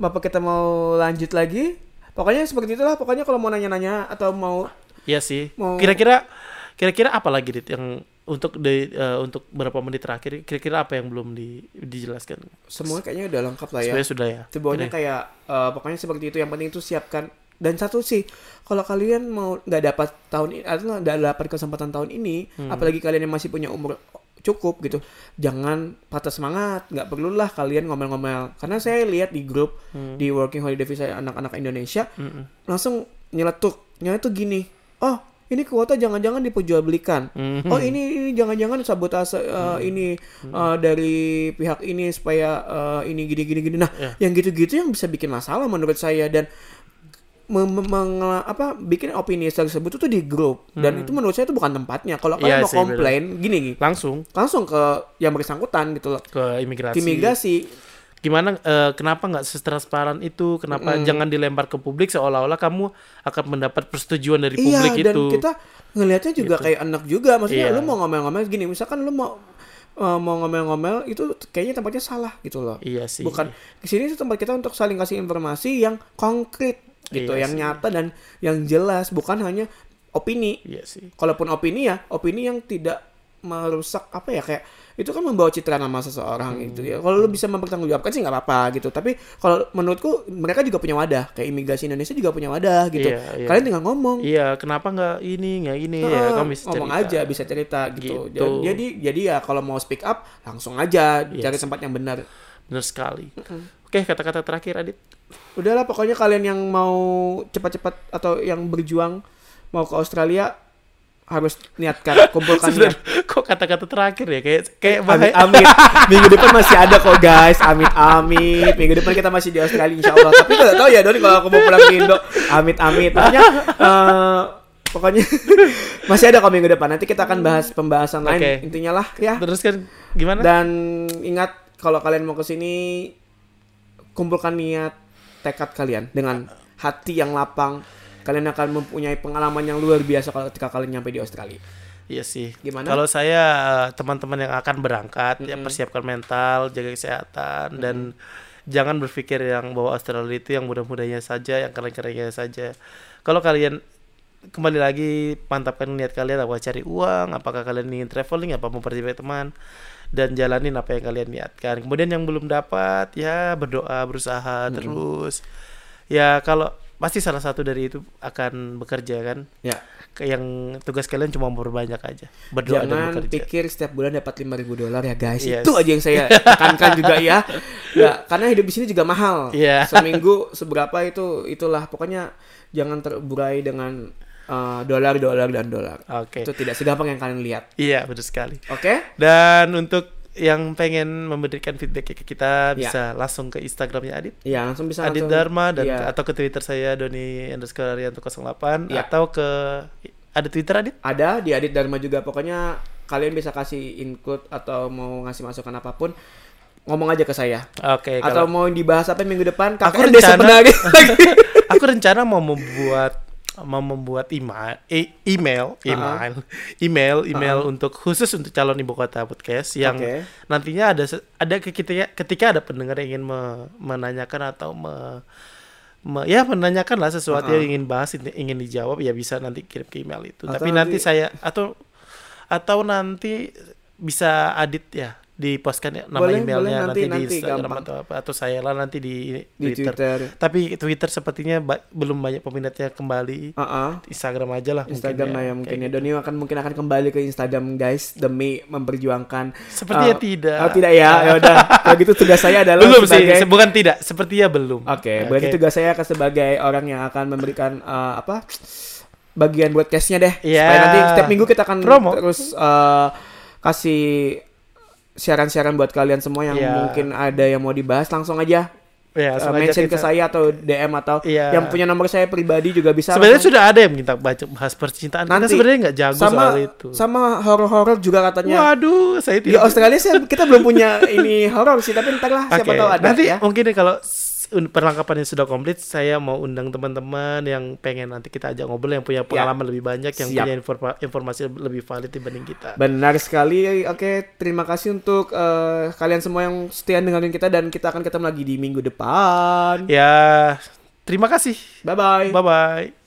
Bapak kita mau lanjut lagi? Pokoknya seperti itulah. Pokoknya kalau mau nanya-nanya atau mau Iya sih. Mau- Kira-kira kira-kira apa lagi Dit, yang untuk di, eh, untuk beberapa menit terakhir kira-kira apa yang belum di, dijelaskan? semuanya kayaknya udah lengkap lah ya. Sebenarnya sudah ya. Semuanya Oke. kayak eh, pokoknya seperti itu. Yang penting itu siapkan. Dan satu sih, kalau kalian mau nggak dapat tahun ini atau nggak dapat kesempatan tahun ini, Hmm. apalagi kalian yang masih punya umur cukup gitu, jangan patah semangat. Nggak perlulah kalian ngomel-ngomel. Karena saya lihat di grup Hmm. di Working Holiday Visa anak-anak Indonesia Mm-mm. langsung nyeletuk. Nyeletuk gini. oh ini kuota jangan-jangan diperjualbelikan. Mhm. Oh ini jangan-jangan sabotase uh, ini uh, dari pihak ini supaya uh, ini gini gini. Nah, Ya. yang gitu-gitu yang bisa bikin masalah menurut saya dan mengela- apa bikin opini tersebut itu di grup dan itu menurut saya itu bukan tempatnya. Kalau Hmm. Iya kalian mau sih, komplain gini gini langsung langsung ke yang bersangkutan gitu loh. ke imigrasi. Ke imigrasi. Gimana eh, kenapa nggak setransparan itu? Kenapa jangan dilempar ke publik seolah-olah kamu akan mendapat persetujuan dari Iya publik dan itu? kita ngelihatnya juga kayak anak juga. Maksudnya Iya. lu mau ngomel-ngomel gini, misalkan lu mau uh, mau ngomel-ngomel itu kayaknya tempatnya salah gitu loh. Iya sih. Bukan di sini itu tempat kita untuk saling kasih informasi yang konkret gitu, Iya yang sih. nyata dan yang jelas, bukan hanya opini. Iya sih. Kalaupun opini ya, opini yang tidak merusak apa ya kayak itu kan membawa citra nama seseorang gitu ya. Kalau lu bisa mempertanggungjawabkan sih nggak apa-apa gitu. Tapi kalau menurutku mereka juga punya wadah, kayak imigrasi Indonesia juga punya wadah gitu. Iya, iya. Kalian tinggal ngomong. Iya, kenapa nggak ini nggak ini ya? Heeh, Kamu bisa ngomong cerita. aja bisa cerita gitu. Gitu. Jadi jadi ya kalau mau speak up langsung aja cari Yes. tempat yang benar. Benar sekali. Oke, kata-kata terakhir Adit. Udahlah pokoknya kalian yang mau cepat-cepat atau yang berjuang mau ke Australia harus niatkan kumpulkan niat. Kok kata-kata terakhir ya kayak kayak Amit amit. Minggu depan masih ada kok guys. Amit amit. Minggu depan kita masih di Australia insya Allah. Tapi nggak tahu ya Doni kalau aku mau pulang ke Indo. Amit amit. Pokoknya eh, pokoknya masih ada kok minggu depan. Nanti kita akan bahas pembahasan lain. Oke. Intinya lah ya. Terus kan gimana? Dan ingat kalau kalian mau ke sini kumpulkan niat tekad kalian dengan hati yang lapang. Kalian akan mempunyai pengalaman yang luar biasa kalau ketika kalian nyampe di Australia. Iya sih. Gimana? Kalau saya eh, teman-teman yang akan berangkat ya persiapkan mental, jaga kesehatan dan jangan berpikir yang bahwa Australia itu yang mudah-mudahnya saja, yang keren-kerennya saja. Kalau kalian kembali lagi mantapkan niat kalian apa cari uang, apakah kalian ingin traveling, apa mau pergi teman dan jalanin apa yang kalian niatkan. Kemudian yang belum dapat ya berdoa, berusaha terus. Ya kalau pasti salah satu dari itu akan bekerja kan Ya. yang tugas kalian cuma memperbanyak aja berdoa dan Jangan bekerja pikir setiap bulan dapat 5000 dolar ya guys. Yes. Itu aja yang saya tekankan juga ya. Ya, karena hidup di sini juga mahal. Iya. Seminggu seberapa itu itulah pokoknya jangan terburai dengan uh, dolar dolar dan dolar. oke Itu tidak segampang yang kalian lihat. iya betul sekali Oke? dan untuk yang pengen memberikan feedback ke kita Iya. bisa langsung ke Instagramnya Adit Iya, langsung bisa Adit langsung- Dharma dan Iya. atau ke Twitter saya Doni underscore Arianto 08 Iya. atau ke ada Twitter Adit ada di Adit Dharma juga pokoknya kalian bisa kasih include atau mau ngasih masukan apa pun ngomong aja ke saya oke atau kalau mau dibahas apa minggu depan Aku KKN rencana- aku rencana mau membuat mau membuat email e- email Uh-huh. email email email untuk khusus untuk calon ibu kota podcast yang Oke. nantinya ada ada ke- ketika ketika ada pendengar yang ingin me- menanyakan atau me, me- ya menanyakan lah sesuatu yang ingin bahas ingin dijawab ya bisa nanti kirim ke email itu Atau tapi nanti nanti- saya atau atau nanti bisa adit ya di postkan ya nama Boleh, emailnya boleh, nanti, nanti- di Instagram gampang. atau apa atau saya lah nanti di, di Twitter, tapi Twitter sepertinya ba- belum banyak peminatnya kembali. Uh-uh. Instagram aja lah Instagram lah ya mungkin ya. kayak Doni akan mungkin akan kembali ke Instagram guys demi memperjuangkan. gitu. Sepertinya uh, tidak. Oh tidak ya, ya udah. Kalau gitu tugas saya adalah belum sebagai sih, bukan tidak, sepertinya belum. Oke, berarti tugas saya akan sebagai orang yang akan memberikan uh, apa bagian broadcastnya deh. Iya. Supaya nanti setiap minggu kita akan Promo. terus uh, kasih siaran-siaran buat kalian semua yang Iya. mungkin ada yang mau dibahas langsung aja ya, uh, mention kita- ke saya atau DM atau Iya. yang punya nomor saya pribadi juga bisa. Sebenarnya langsung. sudah ada yang minta baca bahas percintaan. Kita Nanti. sebenarnya nggak jago sama soal itu. sama horor-horor juga katanya. Waduh, saya Di tidak. Australia sih kita belum punya ini horor sih, tapi ntar lah siapa Oke, tahu ada nanti ya. mungkin kalau un- perlengkapannya sudah komplit, saya mau undang teman-teman yang pengen nanti kita ajak ngobrol yang punya pengalaman lebih banyak, yang Ya. Siap. punya informa- informasi lebih valid dibanding kita. Benar sekali. Oke, terima kasih untuk eh, kalian semua yang setia dengerin kita dan kita akan ketemu lagi di minggu depan. Ya, terima kasih. Bye bye. Bye bye.